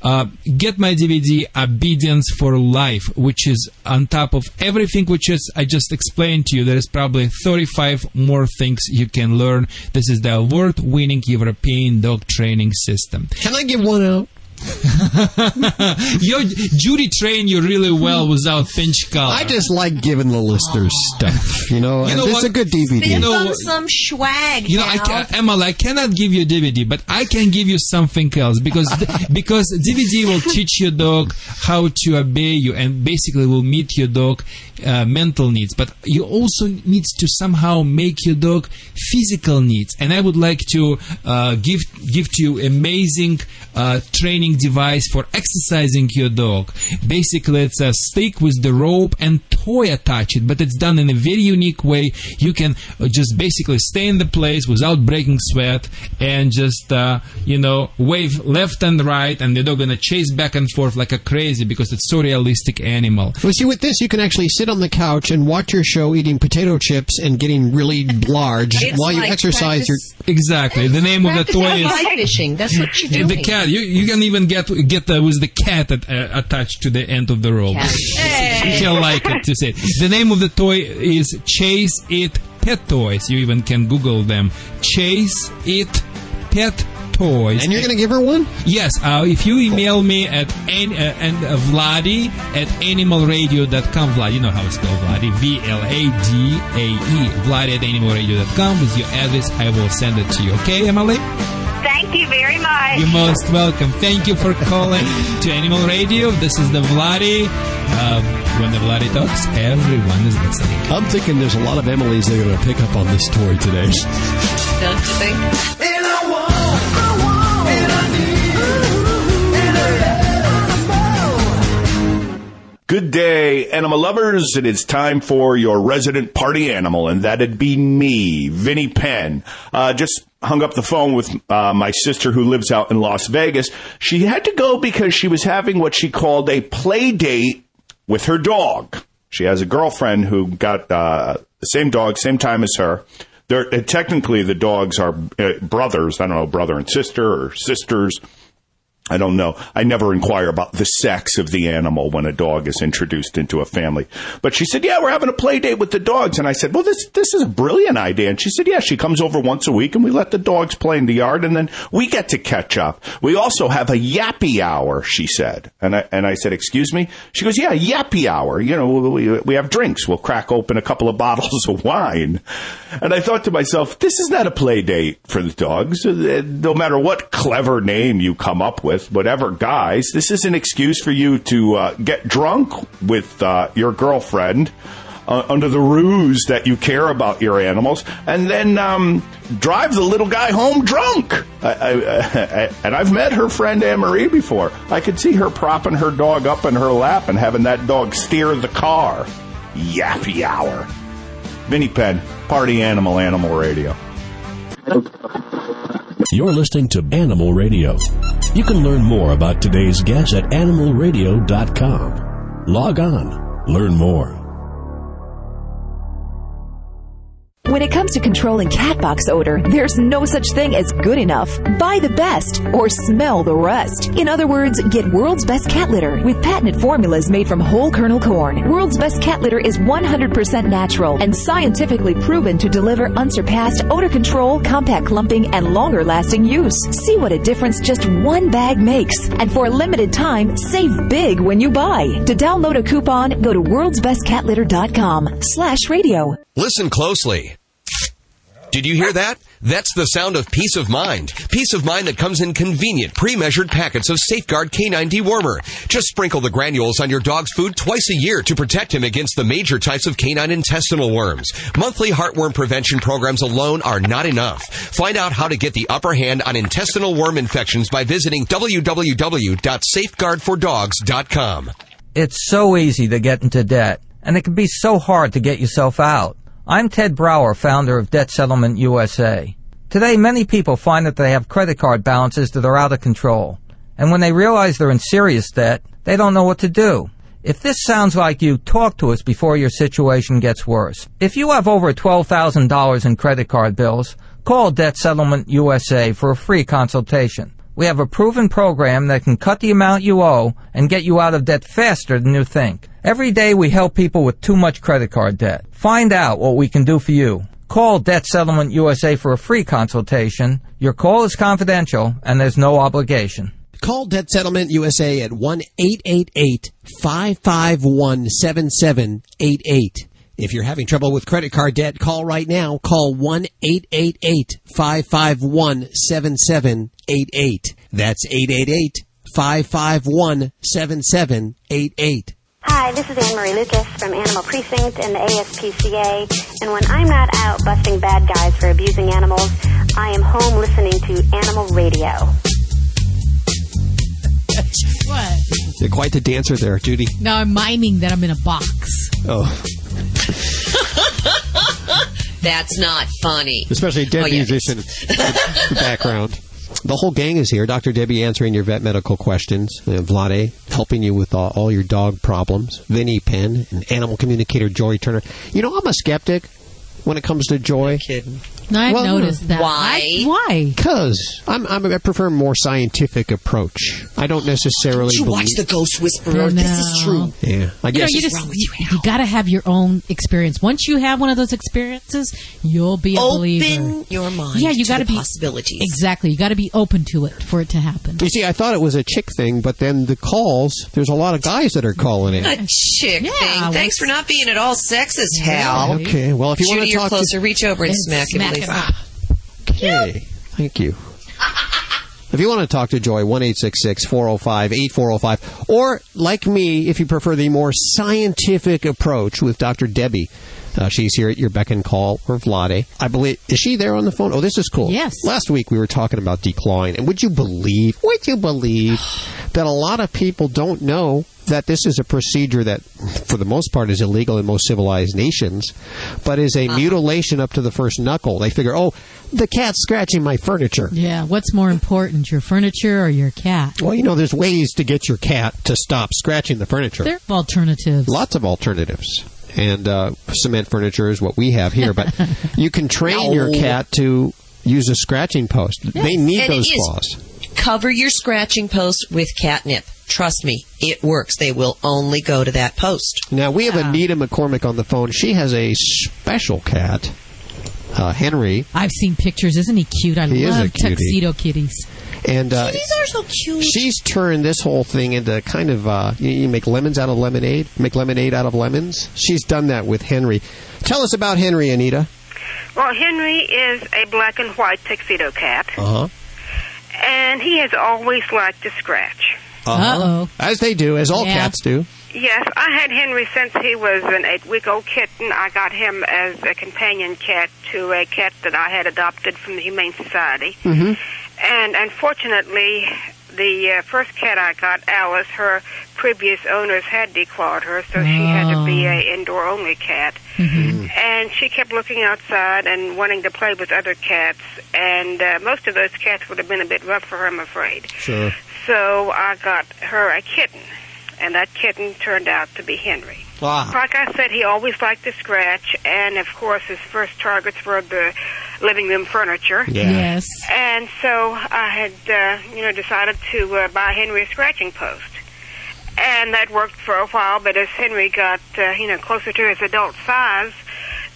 uh, get my DVD Obedience for Life, which is on top of everything which is I just explained to you. There is probably 35 more things you can learn. This is the award-winning European dog training system. Can I give one out? Your Judy trained you really well without pinch collar. I just like giving the listeners stuff, you know. You know it's what? a good DVD. You know what? some swag. You know, I ca- Emma, I cannot give you a DVD, but I can give you something else because because DVD will teach your dog how to obey you and basically will meet your dog uh, mental needs. But you also needs to somehow make your dog physical needs. And I would like to uh, give give to you amazing uh, training device for exercising your dog. Basically, it's a stick with the rope and toy attached, but it's done in a very unique way. You can uh, just basically stay in the place without breaking sweat and just uh, you know wave left and right, and the dog gonna chase back and forth like a crazy because it's so realistic animal. Well, see, with this, you can actually sit on the couch and watch your show eating potato chips and getting really large It's while you like exercise your. Exactly. The name of the toy is fishing. That's what you're doing. the cat. You you can even get get the, with the cat at, uh, attached to the end of the rope. You can like it to say. The name of the toy is Chase It Pet Toys. You even can Google them. Chase It Pet Toys. And you're going to give her one? Yes. Uh, if you email me at an, uh, and uh, Vlade at animalradio.com. Vlad, you know how it's spelled, Vlade. V L A D A E. Vlade at animalradio.com with your address. I will send it to you. Okay, Emily? Thank you very much. You're most welcome. Thank you for calling to Animal Radio. This is the Vlade. Uh, when the Vlade talks, everyone is listening. I'm thinking there's a lot of Emily's that are going to pick up on this story today. Don't you think? Good day, animal lovers. It is time for your resident party animal, and that'd be me, Vinny Penn. Uh, just hung up the phone with uh, my sister who lives out in Las Vegas. She had to go because she was having what she called a play date with her dog. She has a girlfriend who got uh, the same dog, same time as her. They're, uh, technically, the dogs are uh, brothers. I don't know, brother and sister or sisters. I don't know. I never inquire about the sex of the animal when a dog is introduced into a family. But she said, "Yeah, we're having a play date with the dogs." And I said, "Well, this this is a brilliant idea." And she said, "Yeah, she comes over once a week and we let the dogs play in the yard and then we get to catch up. We also have a yappy hour," she said. And I and I said, "Excuse me?" She goes, "Yeah, yappy hour. You know, we we have drinks. We'll crack open a couple of bottles of wine." And I thought to myself, "This is not a play date for the dogs. Uh, No matter what clever name you come up with, whatever guys, this is an excuse for you to uh, get drunk with uh, your girlfriend uh, under the ruse that you care about your animals, and then um, drive the little guy home drunk. I, I, I, and I've met her friend Anne Marie before. I could see her propping her dog up in her lap and having that dog steer the car. Yappy hour. Vinny Penn, Party Animal, Animal Radio. You're listening to Animal Radio. You can learn more about today's guest at animalradio.com. Log on, learn more. When it comes to controlling cat box odor, there's no such thing as good enough. Buy the best or smell the rest. In other words, get World's Best Cat Litter with patented formulas made from whole kernel corn. World's Best Cat Litter is 100% natural and scientifically proven to deliver unsurpassed odor control, compact clumping, and longer lasting use. See what a difference just one bag makes. And for a limited time, save big when you buy. To download a coupon, go to worldsbestcatlitter.com slash radio. Listen closely. Did you hear that? That's the sound of peace of mind. Peace of mind that comes in convenient, pre-measured packets of Safeguard Canine Dewormer. Just sprinkle the granules on your dog's food twice a year to protect him against the major types of canine intestinal worms. Monthly heartworm prevention programs alone are not enough. Find out how to get the upper hand on intestinal worm infections by visiting www.safeguardfordogs.com. It's so easy to get into debt, and it can be so hard to get yourself out. I'm Ted Brower, founder of Debt Settlement USA. Today, many people find that they have credit card balances that are out of control. And when they realize they're in serious debt, they don't know what to do. If this sounds like you, talk to us before your situation gets worse. If you have over $12,000 in credit card bills, call Debt Settlement USA for a free consultation. We have a proven program that can cut the amount you owe and get you out of debt faster than you think. Every day we help people with too much credit card debt. Find out what we can do for you. Call Debt Settlement USA for a free consultation. Your call is confidential and there's no obligation. Call Debt Settlement USA at 1 888 551 7788. If you're having trouble with credit card debt, call right now. Call 1 888 551 7788. That's 888 551 7788. Hi, this is Annemarie Lucas from Animal Precinct and the ASPCA. And when I'm not out busting bad guys for abusing animals, I am home listening to Animal Radio. What? You're quite the dancer there, Judy. Now I'm miming that I'm in a box. Oh. That's not funny. Especially a dead Oh, yeah. musician in the background. The whole gang is here. Dr. Debbie answering your vet medical questions. Uh, Vlade helping you with uh, all your dog problems. Vinny Penn and animal communicator Joy Turner. You know, I'm a skeptic when it comes to Joy. kidding. I've Well, noticed that. Why? I- why? Because I'm, I'm, I prefer a more scientific approach. I don't necessarily Did you believe. watch The Ghost Whisperer? This is true. Yeah, I You know, guess. you just you, got to have your own experience. Once you have one of those experiences, you'll be a believer. Open your mind Yeah, you to got the be possibilities. Exactly, you got to be open to it for it to happen. You see, I thought it was a chick thing, but then the calls, there's a lot of guys that are calling in. A chick Yeah, thing. what's- Thanks for not being at all sexist, Hal. Okay, well, if you want Judy, to you're talk closer. to... Reach over and, And smack, smack him. Lisa. Okay, thank you. If you want to talk to Joy, 1 405 8405. Or, like me, if you prefer the more scientific approach with Dr. Debbie. Uh, she's here at your beck and call, or Vlade. I believe, is she there on the phone? Oh, this is cool. Yes. Last week we were talking about declawing, and would you believe, would you believe that a lot of people don't know that this is a procedure that, for the most part, is illegal in most civilized nations, but is a mutilation up to the first knuckle. They figure, oh, the cat's scratching my furniture. Yeah, what's more important, your furniture or your cat? Well, you know, there's ways to get your cat to stop scratching the furniture. There are alternatives. Lots of alternatives. And uh, cement furniture is what we have here, but you can train your cat to use a scratching post. They need And those claws. Cover your scratching post with catnip. Trust me, it works. They will only go to that post. Now we have Anita McCormick on the phone. She has a special cat, uh, Henry, I've seen pictures. Isn't he cute? I He is love a tuxedo kitties. and uh, These are so cute. she's turned this whole thing into kind of uh, you, you make lemons out of lemonade, make lemonade out of lemons. She's done that with Henry. Tell us about Henry, Anita. Well, Henry is a black and white tuxedo cat, Uh huh. and he has always liked to scratch. Uh-huh. As they do, as all Yeah. cats do. Yes, I had Henry since he was an eight-week-old kitten. I got him as a companion cat to a cat that I had adopted from the Humane Society. Mm-hmm. And unfortunately, the uh, first cat I got, Alice, her previous owners had declawed her, so she had to be a indoor-only cat. And she kept looking outside and wanting to play with other cats, and uh, most of those cats would have been a bit rough for her, I'm afraid. Sure. So I got her a kitten, and that kitten turned out to be Henry. Ah. Like I said, he always liked to scratch, and of course, his first targets were the living room furniture. Yeah. Yes. And so I had, uh, you know, decided to uh, buy Henry a scratching post. And that worked for a while, but as Henry got, uh, you know, closer to his adult size,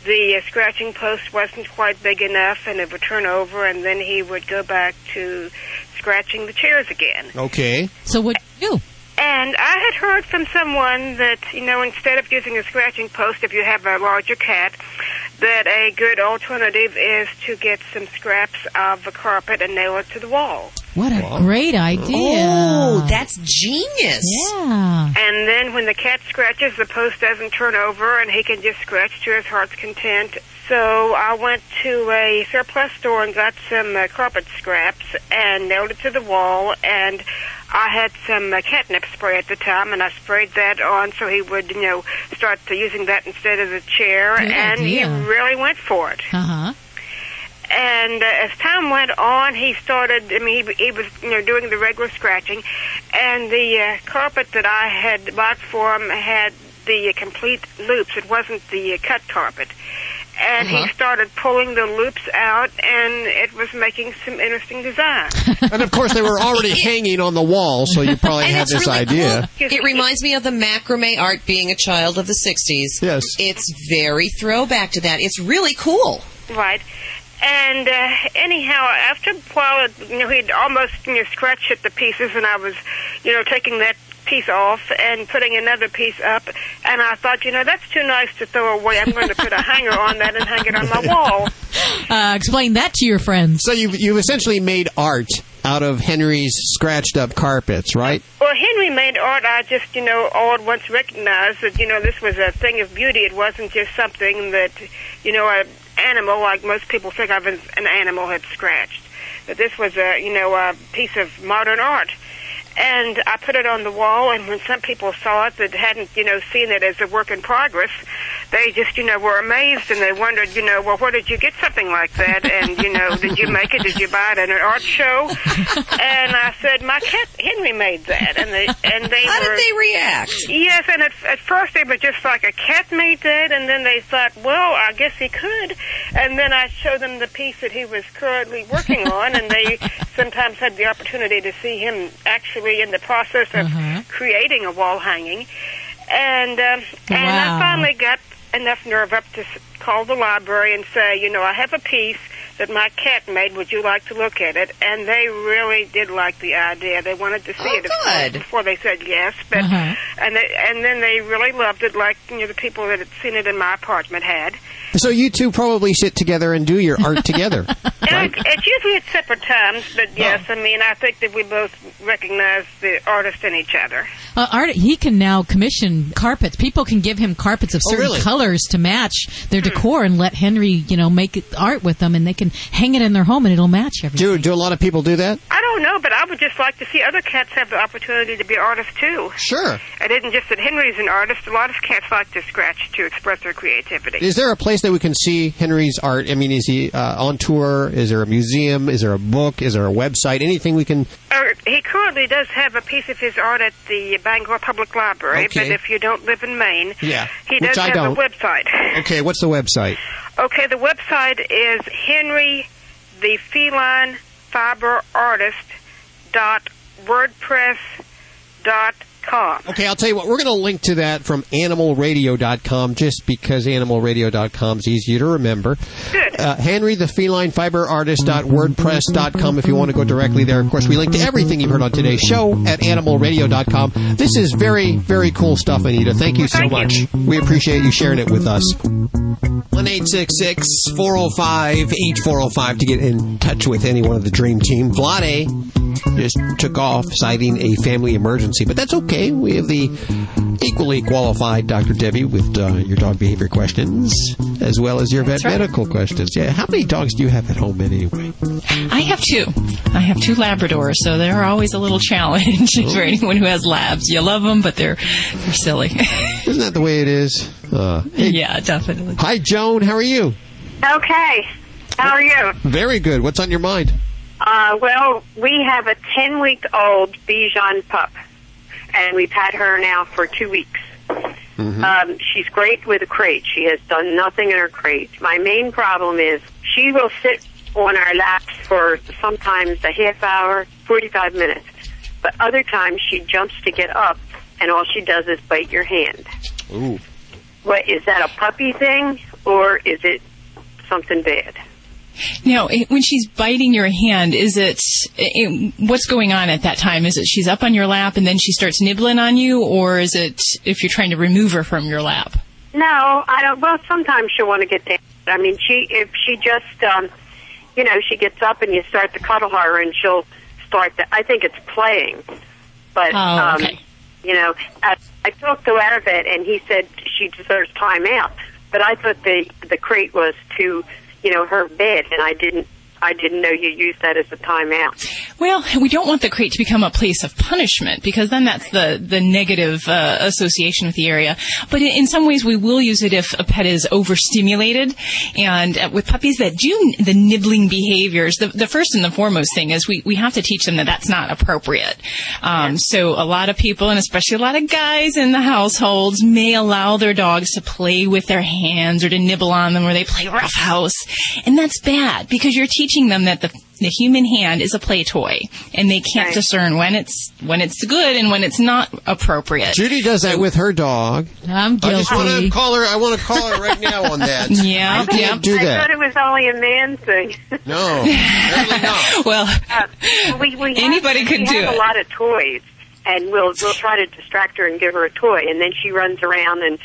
the uh, scratching post wasn't quite big enough, and it would turn over, and then he would go back to scratching the chairs again. Okay. So what do you do? And I had heard from someone that, you know, instead of using a scratching post, if you have a larger cat, that a good alternative is to get some scraps of the carpet and nail it to the wall. What a great idea. Oh, that's genius. Yeah. And then when the cat scratches, the post doesn't turn over and he can just scratch to his heart's content. So I went to a surplus store and got some uh, carpet scraps and nailed it to the wall and I had some uh, catnip spray at the time and I sprayed that on so he would, you know, start to using that instead of the chair Good and idea. he really went for it. Uh huh. And uh, as time went on, he started. I mean, he, he was you know doing the regular scratching, and the uh, carpet that I had bought for him had the uh, complete loops. It wasn't the uh, cut carpet. And Uh-huh. he started pulling the loops out, and it was making some interesting designs. and of course, they were already hanging on the wall, so you probably And had it's this really idea. cool. It reminds me of the macrame art being a child of the 60s. Yes. It's very throwback to that. It's really cool. Right. And uh, anyhow, after a while, you know, he'd almost you know scratched at the pieces, and I was, you know, taking that piece off and putting another piece up. And I thought, you know, that's too nice to throw away. I'm going to put a hanger on that and hang it on my wall. Uh, explain that to your friends. So you've, you've essentially made art out of Henry's scratched up carpets, right? Well, Henry made art. I just, you know, all at once recognized that, you know, this was a thing of beauty. It wasn't just something that, you know, an animal like most people think of as an animal had scratched. That this was a, you know, a piece of modern art. And I put it on the wall, and when some people saw it that hadn't, you know, seen it as a work in progress, they just, you know, were amazed and they wondered, you know, well, where did you get something like that? And, you know, did you make it? Did you buy it at an art show? And I said, my cat Henry made that, and they and they How were, did they react? Yes, and at, at first they were just like a cat made that, and then they thought, well, I guess he could. And then I showed them the piece that he was currently working on, and they sometimes had the opportunity to see him actually in the process of creating a wall hanging. And um, and Wow. I finally got enough nerve up to s- call the library and say, you know, I have a piece that my cat made. Would you like to look at it? And they really did like the idea. They wanted to see Oh, it good. before they said yes, but Uh-huh. and they, and then they really loved it, like you know the people that had seen it in my apartment had. So you two probably sit together and do your art together. And it's usually at separate times, but yes, I mean I think that we both recognize the artist in each other. Uh, Art, he can now commission carpets. People can give him carpets of Oh, certain really? colors to match their decor, and let Henry, you know, make art with them, and they can hang it in their home, and it'll match everything. Do do a lot of people do that? I don't know, but I would just like to see other cats have the opportunity to be artists too. Sure. It isn't just that Henry's an artist. A lot of cats like to scratch to express their creativity. Is there a place that we can see Henry's art? I mean, is he uh, on tour? Is there a museum? Is there a book? Is there a website? Anything we can? Uh, he currently does have a piece of his art at the Bangor Public Library, Okay. but if you don't live in Maine, Yeah, he does have don't. a website. Okay, what's the website? Okay, the website is Henry the Feline Fiber Artist dot WordPress dot com. Okay, I'll tell you what. We're going to link to that from animalradio.com just because animalradio.com is easier to remember. Good. Uh, Henry the Feline Fiber Artist.wordpress.com if you want to go directly there. Of course, we link to everything you've heard on today's show at animalradio.com. This is very, very cool stuff, Anita. Thank you so much. We appreciate you sharing it with us. 1 405 8405 to get in touch with any one of the Dream Team. Vlade just took off citing a family emergency, but that's okay. We have the equally qualified Dr. Debbie with uh, your dog behavior questions as well as your vet right. medical questions. Yeah, how many dogs do you have at home anyway? I have two. I have two Labradors, so they're always a little challenge for anyone who has labs. You love them, but they're they're silly. Isn't that the way it is? Uh, hey, yeah, definitely. Hi, Joan. How are you? Okay. How are you? Very good. What's on your mind? Uh, well, we have a 10 week old Bichon pup, and we've had her now for two weeks. Um, she's great with a crate. She has done nothing in her crate. My main problem is she will sit on our laps for sometimes a half hour, 45 minutes. But other times she jumps to get up, and all she does is bite your hand. Ooh. What is that a puppy thing, or is it something bad? Now, when she's biting your hand, is it, eh, what's going on at that time? Is it she's up on your lap and then she starts nibbling on you, or is it if you're trying to remove her from your lap? No, I don't. Well, sometimes she'll want to get down. I mean, she if she just, um, you know, she gets up and you start to cuddle her, and she'll start to. I think it's playing, but Oh, um, you know, I, I talked to Aravet, and he said she deserves time out. But I thought the the crate was to, you know, her bed, and I didn't. I didn't know you used that as a timeout. Well, we don't want the crate to become a place of punishment because then that's the, the negative uh, association with the area. But in, some ways, we will use it if a pet is overstimulated. And uh, with puppies that do the nibbling behaviors, the, the first and the foremost thing is we, we have to teach them that that's not appropriate. Um, So a lot of people, and especially a lot of guys in the households, may allow their dogs to play with their hands or to nibble on them or they play roughhouse. And that's bad because you're teaching them that the the human hand is a play toy, and they can't discern when it's when it's good and when it's not appropriate. Judy does that with her dog. I'm guilty. I just want to call her. I want to call her right now on that. Yeah, you can't do I thought it was only a man thing. No, well, Uh, we, we Anybody have, could we do have it. a lot of toys, and we'll we'll try to distract her and give her a toy, and then she runs around and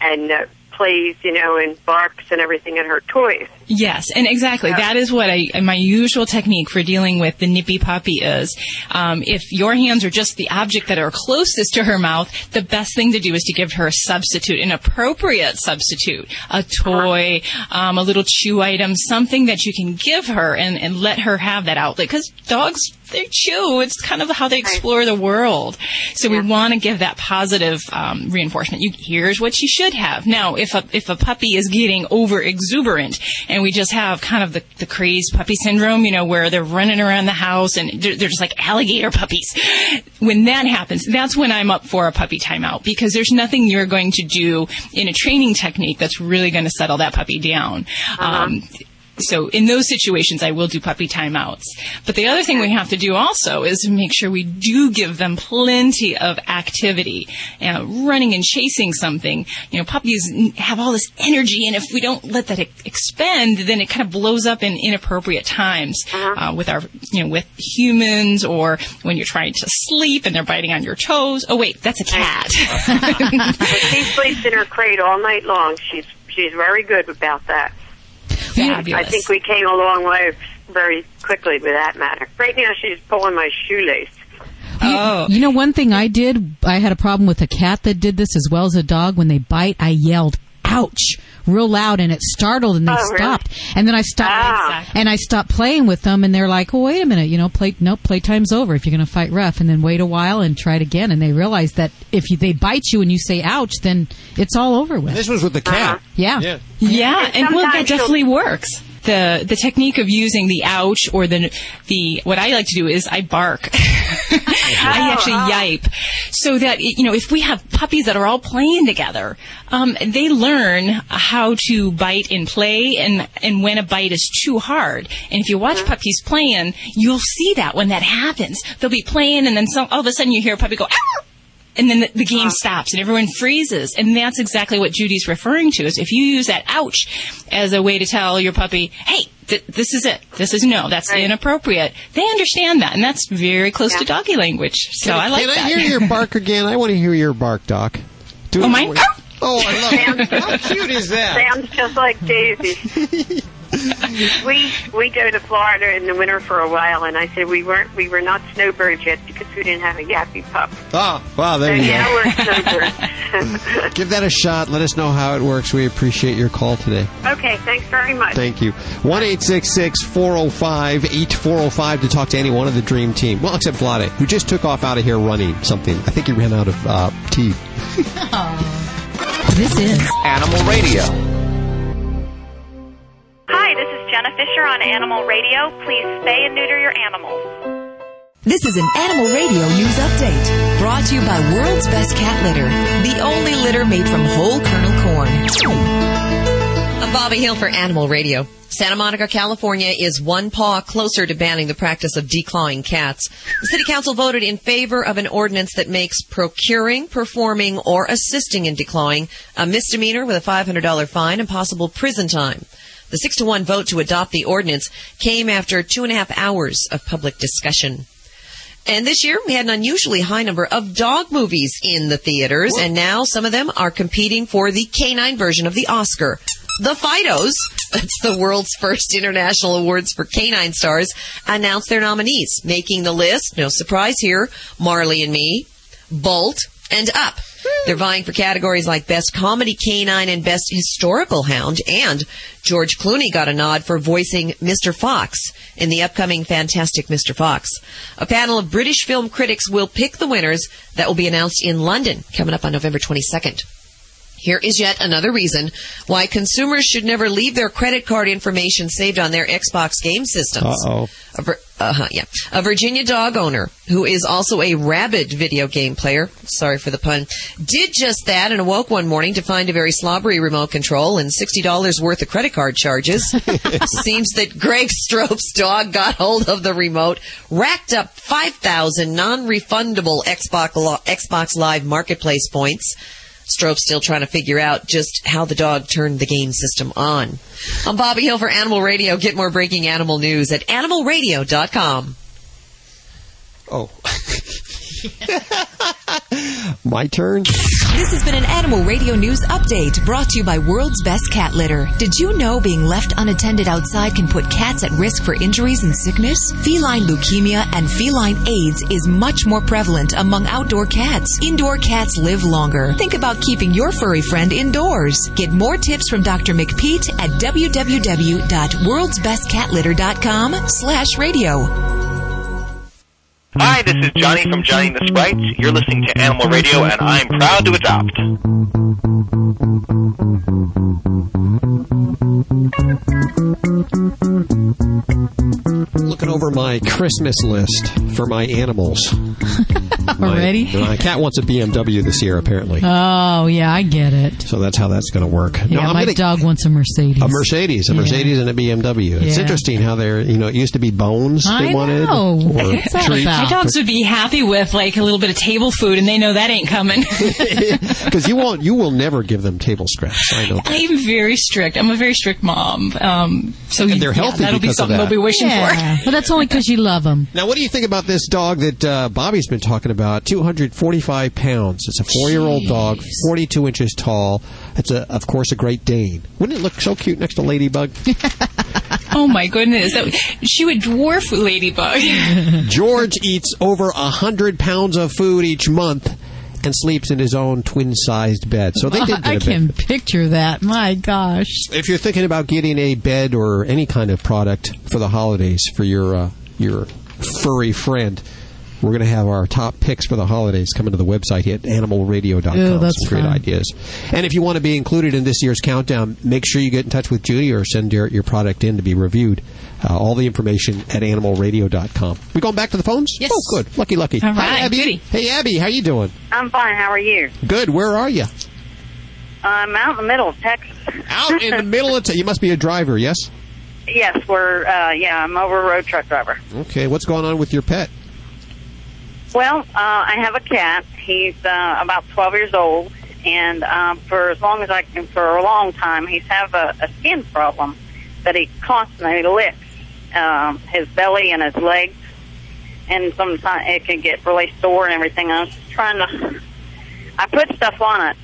and uh, plays, you know, and barks and everything at her toys. Yes, and exactly. That is what I my usual technique for dealing with the nippy puppy is. Um, if your hands are just the object that are closest to her mouth, the best thing to do is to give her a substitute, an appropriate substitute, a toy, um, a little chew item, something that you can give her and, and let her have that outlet. Because dogs, they chew. It's kind of how they explore the world. So we want to give that positive um, reinforcement. You, here's what you should have. Now, if a if a puppy is getting over exuberant and we just have kind of the, the crazed puppy syndrome, you know, where they're running around the house and they're, they're just like alligator puppies. When that happens, that's when I'm up for a puppy timeout because there's nothing you're going to do in a training technique that's really going to settle that puppy down. Um, so in those situations, I will do puppy timeouts. But the other thing we have to do also is make sure we do give them plenty of activity. You know, running and chasing something. You know, puppies have all this energy, and if we don't let that expend, then it kind of blows up in inappropriate times uh, with our, you know, with humans or when you're trying to sleep and they're biting on your toes. Oh wait, that's a cat. she sleeps in her crate all night long. She's she's very good about that. Fabulous. I think we came a long way very quickly with that matter. Right now, she's pulling my shoelace. Oh. You know, one thing I did, I had a problem with a cat that did this as well as a dog. When they bite, I yelled, ouch, real loud, and it startled, and they Oh, really? stopped. And then I stopped, Ah. and I stopped playing with them, and they're like, oh, wait a minute, you know, play, nope, playtime's over if you're going to fight rough. And then wait a while and try it again. And they realize that if you, they bite you and you say ouch, then it's all over with. This was with the cat. Yeah. Yeah. Yeah, and well, that definitely works. The the technique of using the ouch or the the what I like to do is I bark. I actually yipe, so that you know if we have puppies that are all playing together, um, they learn how to bite in play and and when a bite is too hard. And if you watch puppies playing, you'll see that when that happens, they'll be playing and then some, all of a sudden you hear a puppy go. "Ow!" And then the, the game uh-huh. stops and everyone freezes. And that's exactly what judy's referring to is if you use that ouch as a way to tell your puppy hey th- this is it. This is no that's inappropriate. They understand that and that's very close to doggy language. So i like Can that. Can I hear your bark again? I want to hear your bark, Doc. Do Oh, it- mine? Oh, I love it. How cute is that? Sounds just like Daisy. we we go to Florida in the winter for a while, and I said we weren't we were not snowbirds yet because we didn't have a yappy pup. Oh, wow, there so you now go. we're snowbirds. Give that a shot. Let us know how it works. We appreciate your call today. okay, thanks very much. Thank you. 1 405 8405 to talk to any one of the Dream Team. Well, except Vlade, who just took off out of here running something. I think he ran out of uh, tea. This is Animal Radio. Hi, this is Jenna Fischer on Animal Radio. Please spay and neuter your animals. This is an Animal Radio news update brought to you by World's Best Cat Litter, the only litter made from whole kernel corn. I'm Bobby Hill for Animal Radio. Santa Monica, California is one paw closer to banning the practice of declawing cats. The City Council voted in favor of an ordinance that makes procuring, performing, or assisting in declawing a misdemeanor with a $500 fine and possible prison time. The six to one vote to adopt the ordinance came after two and a half hours of public discussion. And this year we had an unusually high number of dog movies in the theaters, and now some of them are competing for the canine version of the Oscar. The Fidos, that's the world's first international awards for canine stars, announced their nominees, making the list, no surprise here, Marley and Me, Bolt, and Up. Hmm. They're vying for categories like Best Comedy Canine and Best Historical Hound, and George Clooney got a nod for voicing Mr. Fox in the upcoming Fantastic Mr. Fox. A panel of British film critics will pick the winners that will be announced in London coming up on November 22nd. Here is yet another reason why consumers should never leave their credit card information saved on their Xbox game systems. Uh-oh. A, uh-huh, yeah. a Virginia dog owner who is also a rabid video game player, sorry for the pun, did just that and awoke one morning to find a very slobbery remote control and $60 worth of credit card charges. Seems that Greg Strope's dog got hold of the remote, racked up 5,000 non-refundable Xbox, Xbox Live Marketplace points. Strope's still trying to figure out just how the dog turned the game system on. I'm Bobby Hill for Animal Radio. Get more breaking animal news at animalradio.com. Oh. My turn? This has been an Animal Radio News update brought to you by World's Best Cat Litter. Did you know being left unattended outside can put cats at risk for injuries and sickness? Feline leukemia and feline AIDS is much more prevalent among outdoor cats. Indoor cats live longer. Think about keeping your furry friend indoors. Get more tips from Dr. McPeat at www.worldsbestcatlitter.com slash radio. Hi, this is Johnny from Johnny and the Sprites. You're listening to Animal Radio, and I'm proud to adopt. Looking over my Christmas list for my animals. Already? My, my cat wants a BMW this year, apparently. Oh, yeah, I get it. So that's how that's going to work. Yeah, I'm my gonna- dog wants a Mercedes. a Mercedes, a Yeah. Mercedes and a BMW. It's interesting how they're, you know, it used to be bones they I wanted. know. Or What's that treats. My dogs would be happy with like a little bit of table food, and they know that ain't coming. Because you won't, you will never give them table scraps. I know. that. I'm very strict. I'm a very strict mom. Um, so And they're yeah, healthy that'll be because of something that. they'll be wishing Yeah, for. but that's only because you love them. Now, what do you think about this dog that uh, Bobby's been talking about? 245 pounds. It's a four-year-old dog, 42 inches tall. It's a, of course, a Great Dane. Wouldn't it look so cute next to Ladybug? Oh my goodness, that, she would dwarf Ladybug. George eats over a hundred pounds of food each month and sleeps in his own twin-sized bed. So they did I a bed. can picture that. My gosh. If you're thinking about getting a bed or any kind of product for the holidays for your uh, your furry friend, we're going to have our top picks for the holidays coming to the website at animalradio.com. Ooh, that's Some great fun. ideas. And if you want to be included in this year's countdown, make sure you get in touch with Judy or send your, your product in to be reviewed. Uh, all the information at animalradio.com. We going back to the phones? Yes. Oh, good. Lucky, lucky. All Hi, Abby. Judy. Hey, Abby, how you doing? I'm fine. How are you? Good. Where are you? I'm out in the middle of Texas. Out in the middle of. Texas. you must be a driver, yes? yes, we're. Uh, yeah, I'm over a road truck driver. Okay. What's going on with your pet? Well, uh, I have a cat. He's uh, about 12 years old, and um, for as long as I can, for a long time, he's have a, a skin problem that he constantly licks um, his belly and his legs, and sometimes it can get really sore and everything. I was just trying to. I put stuff on it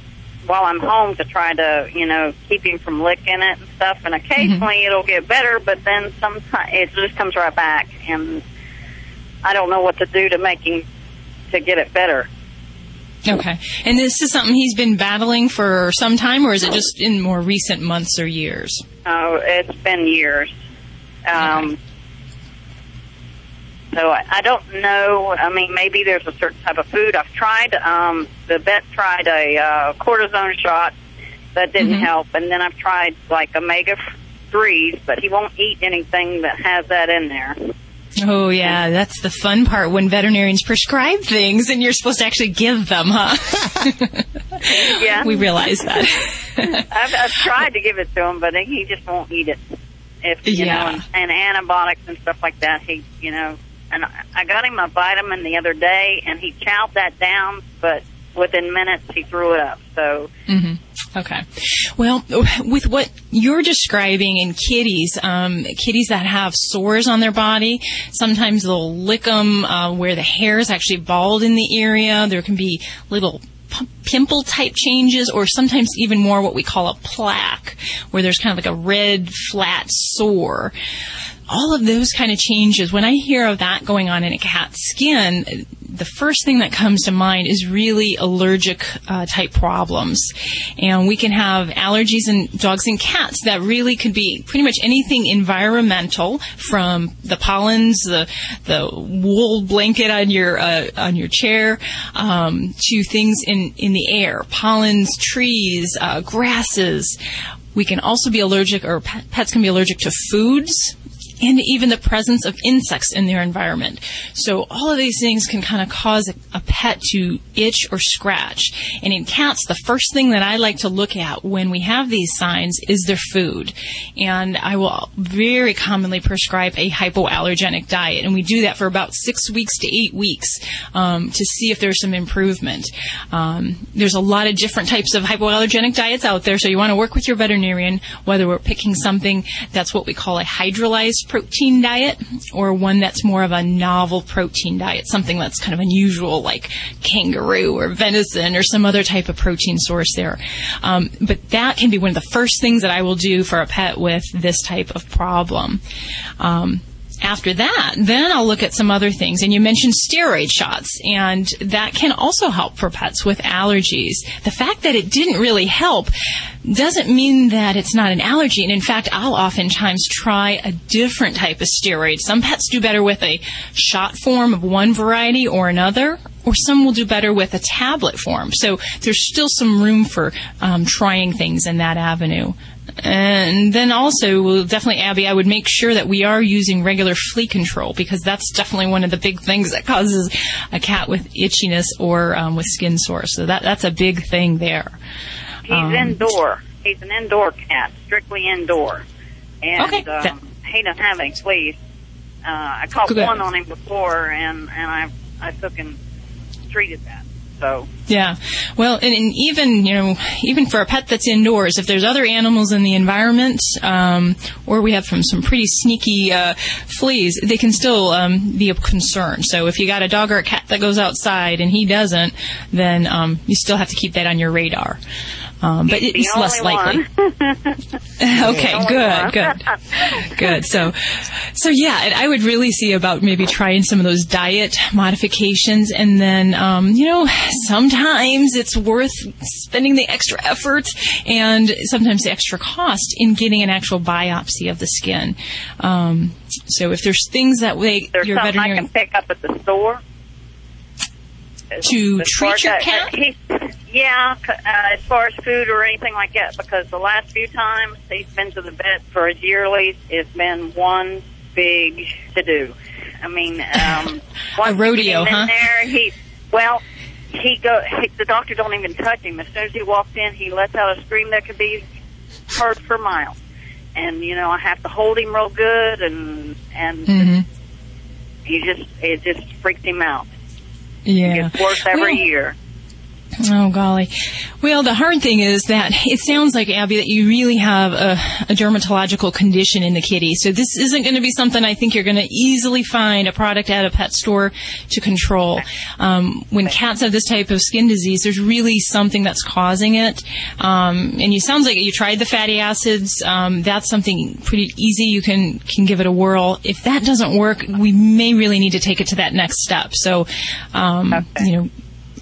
while I'm home to try to, you know, keep him from licking it and stuff. And occasionally it'll get better, but then sometimes it just comes right back, and I don't know what to do to make him to get it better. Okay. And this is something he's been battling for some time, or is it just in more recent months or years? Oh, it's been years. Um, So I, I don't know. I mean, maybe there's a certain type of food. I've tried. Um, the vet tried a uh, cortisone shot that didn't Mm-hmm. help, and then I've tried like omega threes, but he won't eat anything that has that in there. Oh yeah, that's the fun part when veterinarians prescribe things and you're supposed to actually give them, huh? yeah, we realize that. I've, I've tried to give it to him, but he just won't eat it. If you Yeah. know, and, and antibiotics and stuff like that, he, you know, and I I got him a vitamin the other day, and he chowed that down, but within minutes he threw it up. So hmm Okay. Well, with what you're describing in kitties, um, kitties that have sores on their body, sometimes they'll lick them uh, where the hair is actually bald in the area. There can be little pimple type changes or sometimes even more what we call a plaque where there's kind of like a red flat sore all of those kind of changes when i hear of that going on in a cat's skin the first thing that comes to mind is really allergic uh, type problems. And we can have allergies in dogs and cats that really could be pretty much anything environmental from the pollens, the, the wool blanket on your, uh, on your chair, um, to things in, in the air, pollens, trees, uh, grasses. We can also be allergic, or pets can be allergic to foods and even the presence of insects in their environment. So all of these things can kind of cause a, a, pet to itch or scratch. And in cats, the first thing that I like to look at when we have these signs is their food. And I will very commonly prescribe a hypoallergenic diet. And we do that for about six weeks to eight weeks um, to see if there's some improvement. Um, there's a lot of different types of hypoallergenic diets out there. So you want to work with your veterinarian, whether we're picking something that's what we call a hydrolyzed protein diet or one that's more of a novel protein diet, something that's kind of unusual like kangaroo or venison or some other type of protein source there. Um, but that can be one of the first things that I will do for a pet with this type of problem. Um, after that, then I'll look at some other things. And you mentioned steroid shots, and that can also help for pets with allergies. The fact that it didn't really help doesn't mean that it's not an allergy. And in fact, I'll oftentimes try a different type of steroid. Some pets do better with a shot form of one variety or another, or some will do better with a tablet form. So there's still some room for um, trying things in that avenue. And then also, well, definitely, Abby, I would make sure that we are using regular flea control because that's definitely one of the big things that causes a cat with itchiness or um, with skin sores. So that that's a big thing there. He's um, indoor. He's an indoor cat, strictly indoor, and okay. um, he doesn't have any fleas. Uh, I caught Good. one on him before, and and I I took and treated that. So yeah, well, and, and, even you know, even for a pet that's indoors, if there's other animals in the environment, um, or we have from some pretty sneaky uh, fleas, they can still um, be a concern. So if you got a dog or a cat that goes outside and he doesn't, then um, you still have to keep that on your radar. Um, but it's less likely. okay, good, good, good. So, so yeah, and I would really see about maybe trying some of those diet modifications, and then um, you know sometimes it's worth spending the extra effort and sometimes the extra cost in getting an actual biopsy of the skin. Um, so if there's things that they, there's your something I veterinarian can pick up at the store to treat your cat. He- yeah, uh, as far as food or anything like that, because the last few times he's been to the vet for his yearlies, it's been one big to do. I mean, um, you rodeo, him huh? In there, he well, he go. He, the doctor don't even touch him. As soon as he walks in, he lets out a scream that could be heard for miles. And you know, I have to hold him real good, and and Mhm. he just it just freaks him out. Yeah. It gets worse every Well, year. Oh golly. Well, the hard thing is that it sounds like Abby that you really have a, a dermatological condition in the kitty. So this isn't going to be something I think you're going to easily find a product at a pet store to control. Um, when cats have this type of skin disease, there's really something that's causing it. Um, and you sounds like you tried the fatty acids. Um, that's something pretty easy. You can can give it a whirl. If that doesn't work, we may really need to take it to that next step. So, um, you know.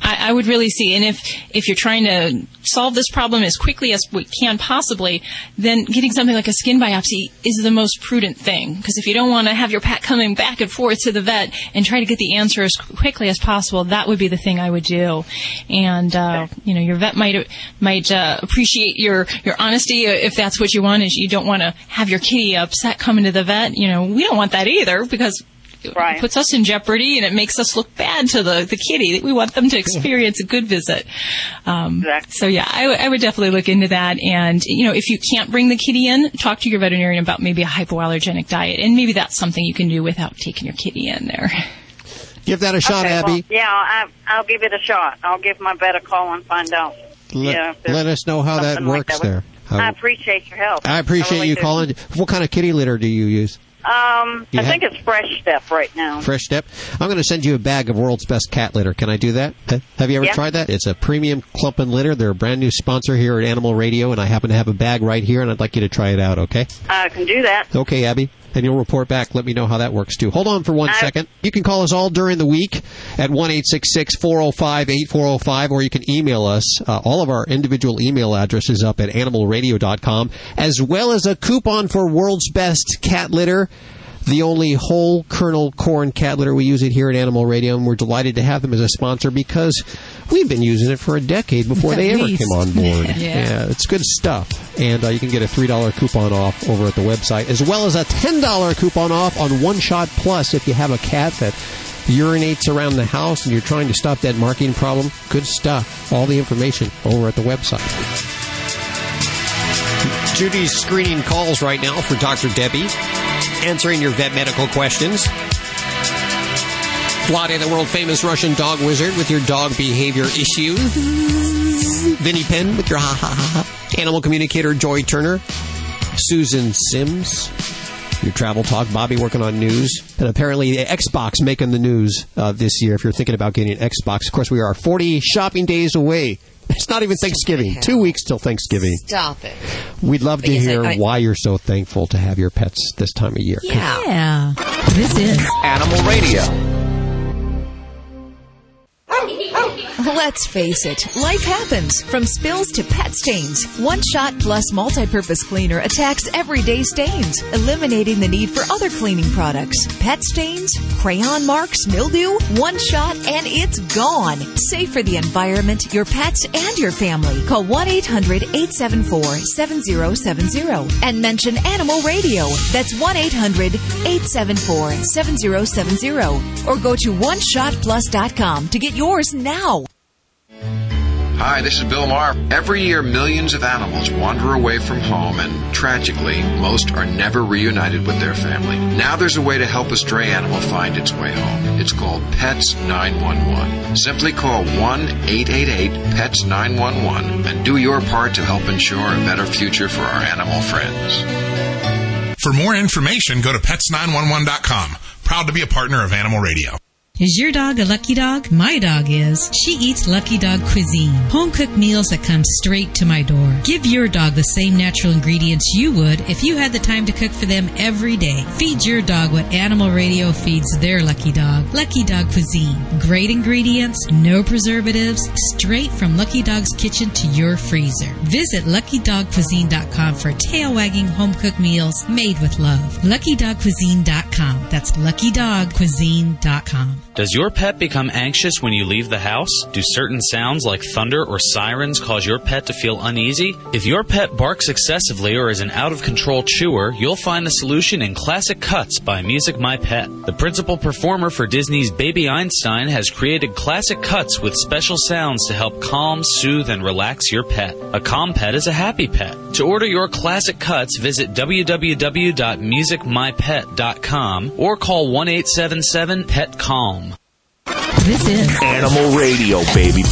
I, I would really see, and if if you're trying to solve this problem as quickly as we can possibly, then getting something like a skin biopsy is the most prudent thing. Because if you don't want to have your pet coming back and forth to the vet and try to get the answer as quickly as possible, that would be the thing I would do. And uh, you know, your vet might might uh, appreciate your your honesty if that's what you want. Is you don't want to have your kitty upset coming to the vet. You know, we don't want that either because Right. it puts us in jeopardy and it makes us look bad to the, the kitty. We want them to experience a good visit. Um, So yeah, I, w- I would definitely look into that. And you know, if you can't bring the kitty in, talk to your veterinarian about maybe a hypoallergenic diet, and maybe that's something you can do without taking your kitty in there. Give that a shot, okay, Abby. Well, yeah, I, I'll give it a shot. I'll give my vet a call and find out. Let, yeah, let us know how that something like works that. there. I appreciate your help. I appreciate really you do. calling. What kind of kitty litter do you use? Um, You I think it's Fresh Step right now. Fresh Step. I'm going to send you a bag of World's Best Cat Litter. Can I do that? Have you ever Yeah. tried that? It's a premium clump and litter. They're a brand new sponsor here at Animal Radio, and I happen to have a bag right here, and I'd like you to try it out. Okay? I can do that. Okay, Abby. And you'll report back. Let me know how that works too. Hold on for one I- second. You can call us all during the week at one eight six six four zero five eight four zero five, or you can email us. Uh, all of our individual email addresses up at animalradio.com, as well as a coupon for World's Best Cat Litter. The only whole kernel corn cat litter we use it here at Animal Radio, and we're delighted to have them as a sponsor because we've been using it for a decade before At they ever came on board. Yeah. it's good stuff. And uh, you can get a $3 coupon off over at the website, as well as a $10 coupon off on One Shot Plus if you have a cat that urinates around the house and you're trying to stop that marking problem. Good stuff. All the information over at the website. Judy's screening calls right now for Dr. Debbie, answering your vet medical questions. Vlade, the world famous Russian dog wizard, with your dog behavior issue. Vinny Penn with your ha ha ha ha. Animal communicator Joy Turner. Susan Sims. Your travel talk. Bobby working on news. And apparently the Xbox making the news uh, this year if you're thinking about getting an Xbox. Of course, we are 40 shopping days away. It's not even Thanksgiving. Two weeks till Thanksgiving. Stop it. We'd love to Because hear I- why you're so thankful to have your pets this time of year. Yeah. This is Animal Radio. Oh, oh. Let's face it, life happens from spills to pet stains. One Shot Plus multi-purpose cleaner attacks everyday stains, eliminating the need for other cleaning products. Pet stains, crayon marks, mildew, one shot and it's gone. Safe for the environment, your pets and your family. Call 1-800-874-7070 and mention Animal Radio. That's 1-800-874-7070 or go to oneshotplus.com to get yours now. Hi, this is Bill Maher. Every year, millions of animals wander away from home, and tragically, most are never reunited with their family. Now there's a way to help a stray animal find its way home. It's called Pets 911. Simply call 1 888 PETS 911 and do your part to help ensure a better future for our animal friends. For more information, go to pets911.com. Proud to be a partner of Animal Radio. Is your dog a lucky dog? My dog is. She eats Lucky Dog cuisine, home cooked meals that come straight to my door. Give your dog the same natural ingredients you would if you had the time to cook for them every day. Feed your dog what Animal Radio feeds their lucky dog. Lucky Dog cuisine. Great ingredients, no preservatives, straight from Lucky Dog's kitchen to your freezer. Visit luckydogcuisine.com for tail wagging home cooked meals made with love. luckydogcuisine.com. That's luckydogcuisine.com. Does your pet become anxious when you leave the house? Do certain sounds like thunder or sirens cause your pet to feel uneasy? If your pet barks excessively or is an out of control chewer, you'll find the solution in Classic Cuts by Music My Pet. The principal performer for Disney's Baby Einstein has created Classic Cuts with special sounds to help calm, soothe, and relax your pet. A calm pet is a happy pet. To order your Classic Cuts, visit www.musicmypet.com or call 1 877 PET CALM. This is Animal Radio, baby.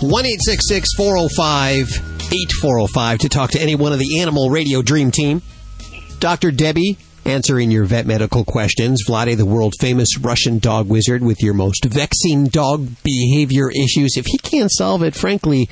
One eight six six four zero five eight four zero five to talk to any one of the Animal Radio Dream Team. Dr. Debbie answering your vet medical questions. Vlade, the world famous Russian dog wizard, with your most vexing dog behavior issues. If he can't solve it, frankly,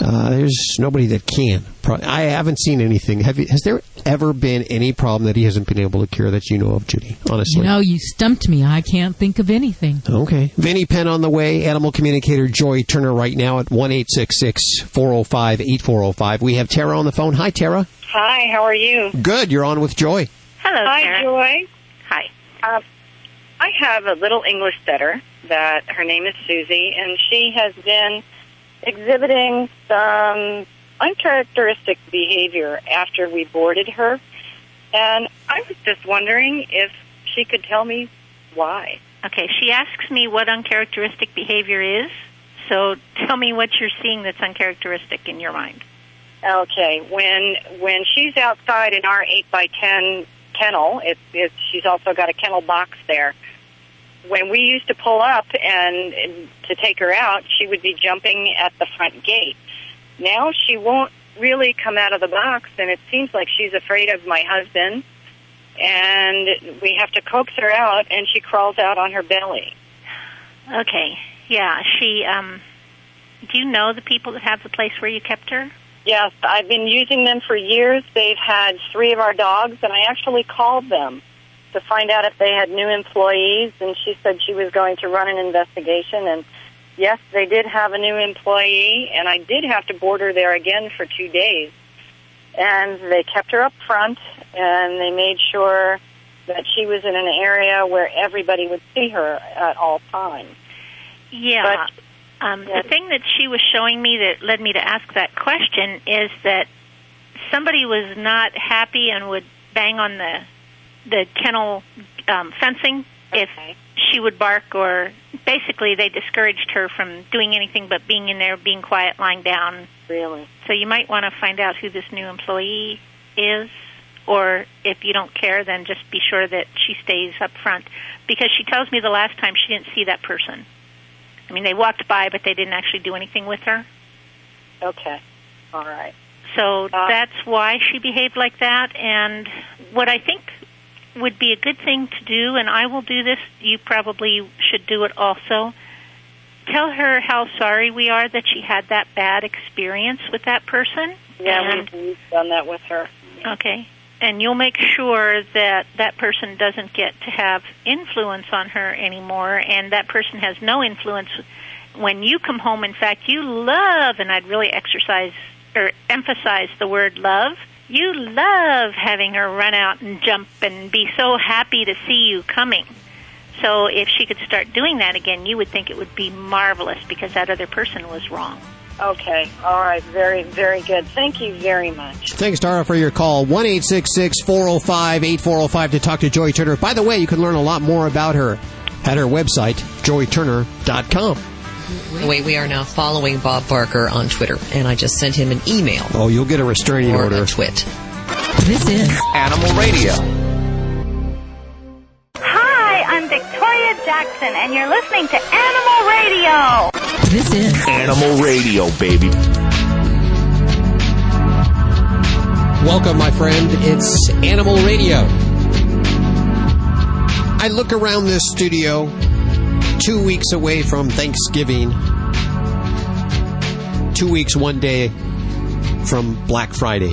uh, there's nobody that can. I haven't seen anything. Have you, has there ever been any problem that he hasn't been able to cure that you know of, Judy? Honestly. No, you stumped me. I can't think of anything. Okay. Vinny Penn on the way. Animal communicator Joy Turner right now at 1 405 8405. We have Tara on the phone. Hi, Tara. Hi, how are you? Good. You're on with Joy. Hello, Hi, Joy. Hi. Um, I have a little English setter that her name is Susie, and she has been exhibiting some uncharacteristic behavior after we boarded her. And I was just wondering if she could tell me why. Okay, she asks me what uncharacteristic behavior is. So tell me what you're seeing that's uncharacteristic in your mind. Okay, when when she's outside in our eight by ten kennel, it's, it's she's also got a kennel box there. When we used to pull up and, and to take her out, she would be jumping at the front gate. Now she won't really come out of the box, and it seems like she's afraid of my husband. And we have to coax her out, and she crawls out on her belly. Okay, yeah, she, um, do you know the people that have the place where you kept her? Yes, I've been using them for years. They've had three of our dogs, and I actually called them to find out if they had new employees, and she said she was going to run an investigation. And yes, they did have a new employee, and I did have to board her there again for two days. And they kept her up front, and they made sure that she was in an area where everybody would see her at all times. Yeah. um, The thing that she was showing me that led me to ask that question is that somebody was not happy and would bang on the the kennel um, fencing if she would bark or basically they discouraged her from doing anything but being in there, being quiet, lying down. Really? So you might want to find out who this new employee is, or if you don't care, then just be sure that she stays up front because she tells me the last time she didn't see that person. I mean, they walked by, but they didn't actually do anything with her. Okay. All right. So that's why she behaved like that. And what I think would be a good thing to do, and I will do this, you probably should do it also. Tell her how sorry we are that she had that bad experience with that person. Yeah, and, we've, we've done that with her. Okay. And you'll make sure that that person doesn't get to have influence on her anymore, and that person has no influence when you come home. In fact, you love, and I'd really exercise or emphasize the word love. You love having her run out and jump and be so happy to see you coming. So if she could start doing that again, you would think it would be marvelous because that other person was wrong. Okay. All right. Very, very good. Thank you very much. Thanks, Tara, for your call. 1 405 8405 to talk to Joy Turner. By the way, you can learn a lot more about her at her website, joyturner.com. Wait, we are now following Bob Barker on Twitter, and I just sent him an email. Oh, you'll get a restraining or order. a twit. This is Animal Radio. Hi, I'm Victoria Jackson, and you're listening to Animal Radio. This is Animal Radio, baby. Welcome, my friend. It's Animal Radio. I look around this studio two weeks away from Thanksgiving, two weeks, one day from Black Friday.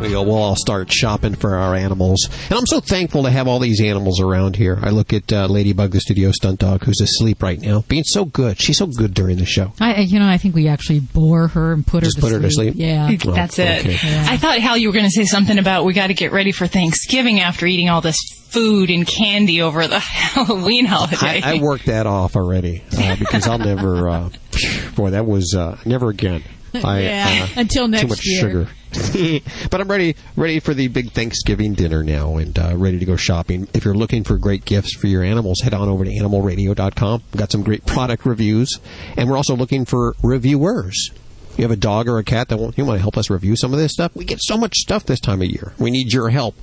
We go, well, I'll start shopping for our animals. And I'm so thankful to have all these animals around here. I look at uh, Ladybug, the studio stunt dog, who's asleep right now, being so good. She's so good during the show. I, you know, I think we actually bore her and put her Just to put her to sleep? Yeah, Oh, That's it. okay. I thought, Hal, you were going to say something about we got to get ready for Thanksgiving after eating all this food and candy over the Halloween holiday. I, I worked that off already uh, because I'll never. Uh, boy, that was uh, never again. I, Yeah, uh, until too much year. sugar. but I'm ready, ready for the big Thanksgiving dinner now, and uh, ready to go shopping. If you're looking for great gifts for your animals, head on over to animalradio.com. We've got some great product reviews, and we're also looking for reviewers. You have a dog or a cat that you want to help us review some of this stuff? We get so much stuff this time of year. We need your help.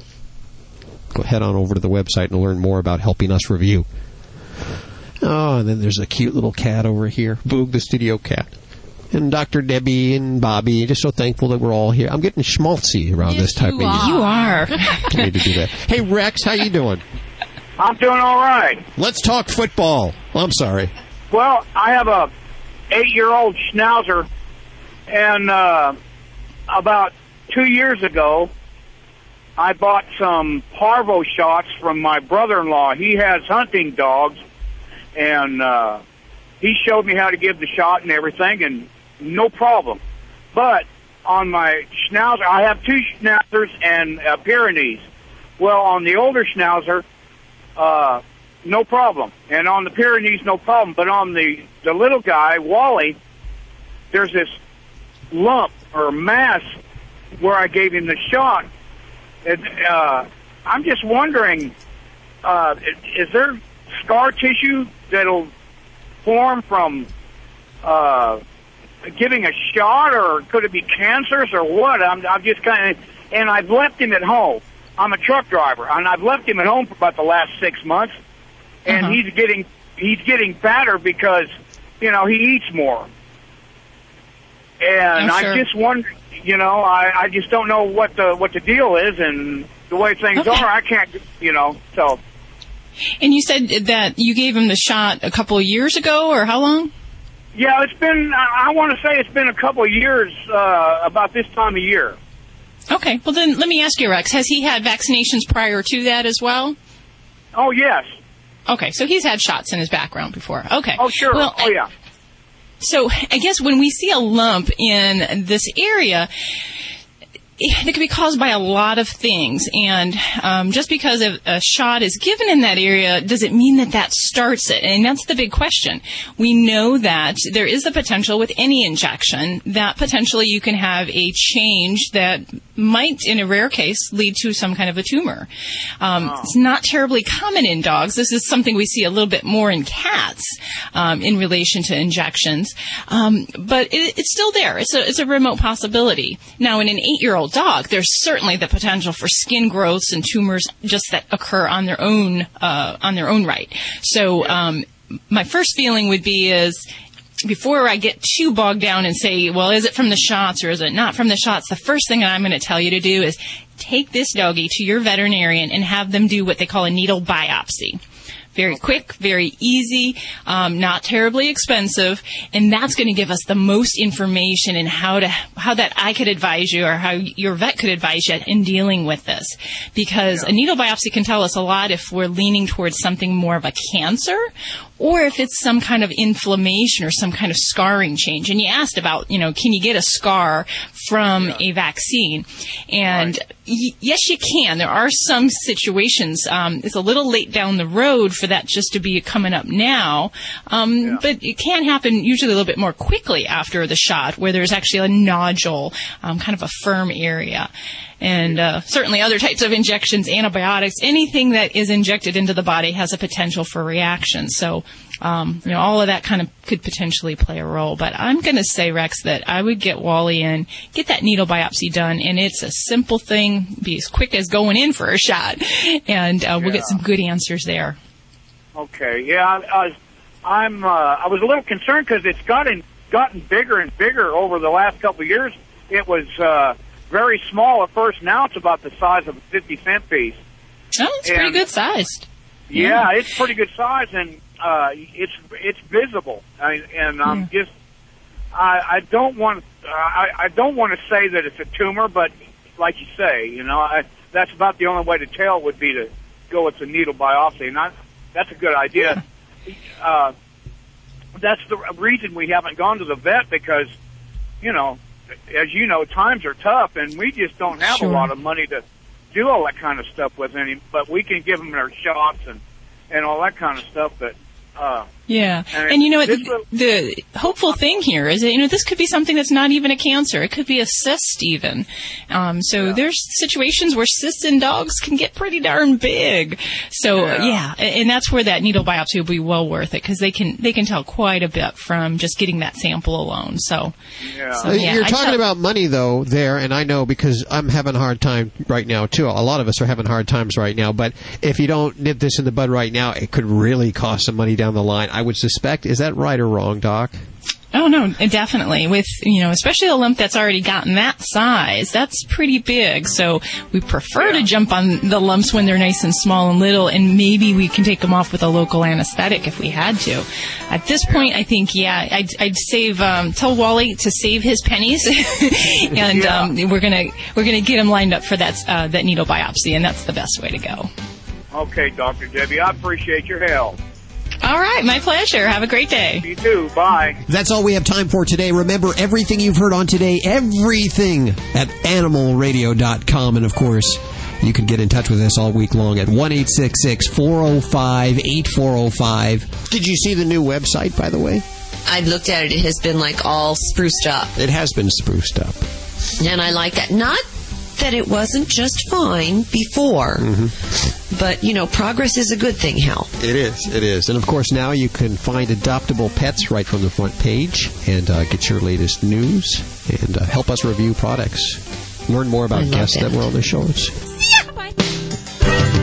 Go head on over to the website and learn more about helping us review. Oh, and then there's a cute little cat over here, Boog, the studio cat. And Dr. Debbie and Bobby, just so thankful that we're all here. I'm getting schmaltzy around this type of year. You are. I need to do that. Hey, Rex, how you doing? I'm doing all right. Let's talk football. I'm sorry. Well, I have a eight-year-old schnauzer, and uh, about two years ago, I bought some parvo shots from my brother-in-law. He has hunting dogs, and uh, he showed me how to give the shot and everything, and no problem. But on my schnauzer, I have two schnauzers and a Pyrenees. Well, on the older schnauzer, uh, no problem. And on the Pyrenees, no problem. But on the, the little guy, Wally, there's this lump or mass where I gave him the shot. it, uh, I'm just wondering, uh, is there scar tissue that'll form from uh, giving a shot, or could it be cancers, or what? I'm, I'm just kind of, and I've left him at home. I'm a truck driver, and I've left him at home for about the last six months, and Uh-huh. he's getting he's getting fatter because you know he eats more. And Oh, I sure. just wonder, you know, I, I just don't know what the what the deal is, and the way things Okay. are, I can't, you know. So And you said that you gave him the shot a couple of years ago, or how long? Yeah, it's been I, I want to say it's been a couple of years uh, about this time of year. Okay, well then let me ask you, Rex. Has he had vaccinations prior to that as well? Oh yes. Okay, so he's had shots in his background before. Okay. Oh sure. Well, oh yeah. So I guess when we see a lump in this area, it could be caused by a lot of things. And um, just because a, a shot is given in that area, does it mean that that starts it? And that's the big question. We know that there is the potential with any injection that potentially you can have a change that might, in a rare case, lead to some kind of a tumor. Um, It's not terribly common in dogs. This is something we see a little bit more in cats um, in relation to injections. Um, but it, it's still there. It's a, it's a remote possibility. Now, in an eight-year-old dog, there's certainly the potential for skin growths and tumors just that occur on their own uh, on their own right. So, um, my first feeling would be is before I get too bogged down and say, well, is it from the shots or is it not from the shots? The first thing I'm going to tell you to do is take this doggy to your veterinarian and have them do what they call a needle biopsy. Very quick, very easy, um, not terribly expensive, and that's going to give us the most information in how to how that I could advise you or how your vet could advise you in dealing with this. Because a needle biopsy can tell us a lot if we're leaning towards something more of a cancer or if it's some kind of inflammation or some kind of scarring change. And you asked about, you know, can you get a scar from a vaccine? And y- yes, you can. There are some situations. Um, it's a little late down the road for that just to be coming up now, um, but it can happen usually a little bit more quickly after the shot, where there's actually a nodule, um, kind of a firm area. And uh, certainly other types of injections, antibiotics, anything that is injected into the body has a potential for reaction. So, um, you know, all of that kind of could potentially play a role. But I'm going to say, Rex, that I would get Wally in, get that needle biopsy done, and it's a simple thing, be as quick as going in for a shot, and uh, we'll get some good answers there. Okay, yeah, I, I was, I'm. Uh, I was a little concerned because it's gotten gotten bigger and bigger over the last couple of years. It was uh, very small at first. Now it's about the size of a fifty cent piece. Oh, it's pretty good sized. Yeah, it's pretty good size, and uh, it's it's visible. I, and I'm just. I, I don't want. I, I don't want to say that it's a tumor, but like you say, you know, I, that's about the only way to tell would be to go with the needle biopsy, and I, that's a good idea. Uh, that's the reason we haven't gone to the vet because, you know, as you know, times are tough, and we just don't have Sure. a lot of money to do all that kind of stuff with any. But we can give them their shots and and all that kind of stuff. But uh, Yeah, And and you know what? this The hopeful thing here is that you know this could be something that's not even a cancer. It could be a cyst, even. Um, so there's situations where cysts in dogs can get pretty darn big. So Yeah. yeah, and that's where that needle biopsy will be well worth it because they can they can tell quite a bit from just getting that sample alone. So, so, yeah, You're talking tell- about money though there, and I know because I'm having a hard time right now too. A lot of us are having hard times right now. But if you don't nip this in the bud right now, it could really cost some money down the line. I would suspect. Is that right or wrong, Doc? Oh no, definitely. With you know, especially a lump that's already gotten that size, that's pretty big. So we prefer to jump on the lumps when they're nice and small and little, and maybe we can take them off with a local anesthetic if we had to. At this point, I think yeah, I'd, I'd save um, tell Wally to save his pennies, and um, we're gonna we're gonna get him lined up for that uh, that needle biopsy, and that's the best way to go. okay, Doctor Debbie, I appreciate your help. All right, my pleasure. Have a great day. You too. Bye. That's all we have time for today. Remember everything you've heard on today, everything at animalradio.com. And of course, you can get in touch with us all week long at 1 405 8405. Did you see the new website, by the way? I've looked at it. It has been like all spruced up. It has been spruced up. And I like that. Not that it wasn't just fine before. But, you know, progress is a good thing, Hal. It is. It is. And of course, now you can find adoptable pets right from the front page and uh, get your latest news and uh, help us review products. Learn more about guests that that. were on the shows. Always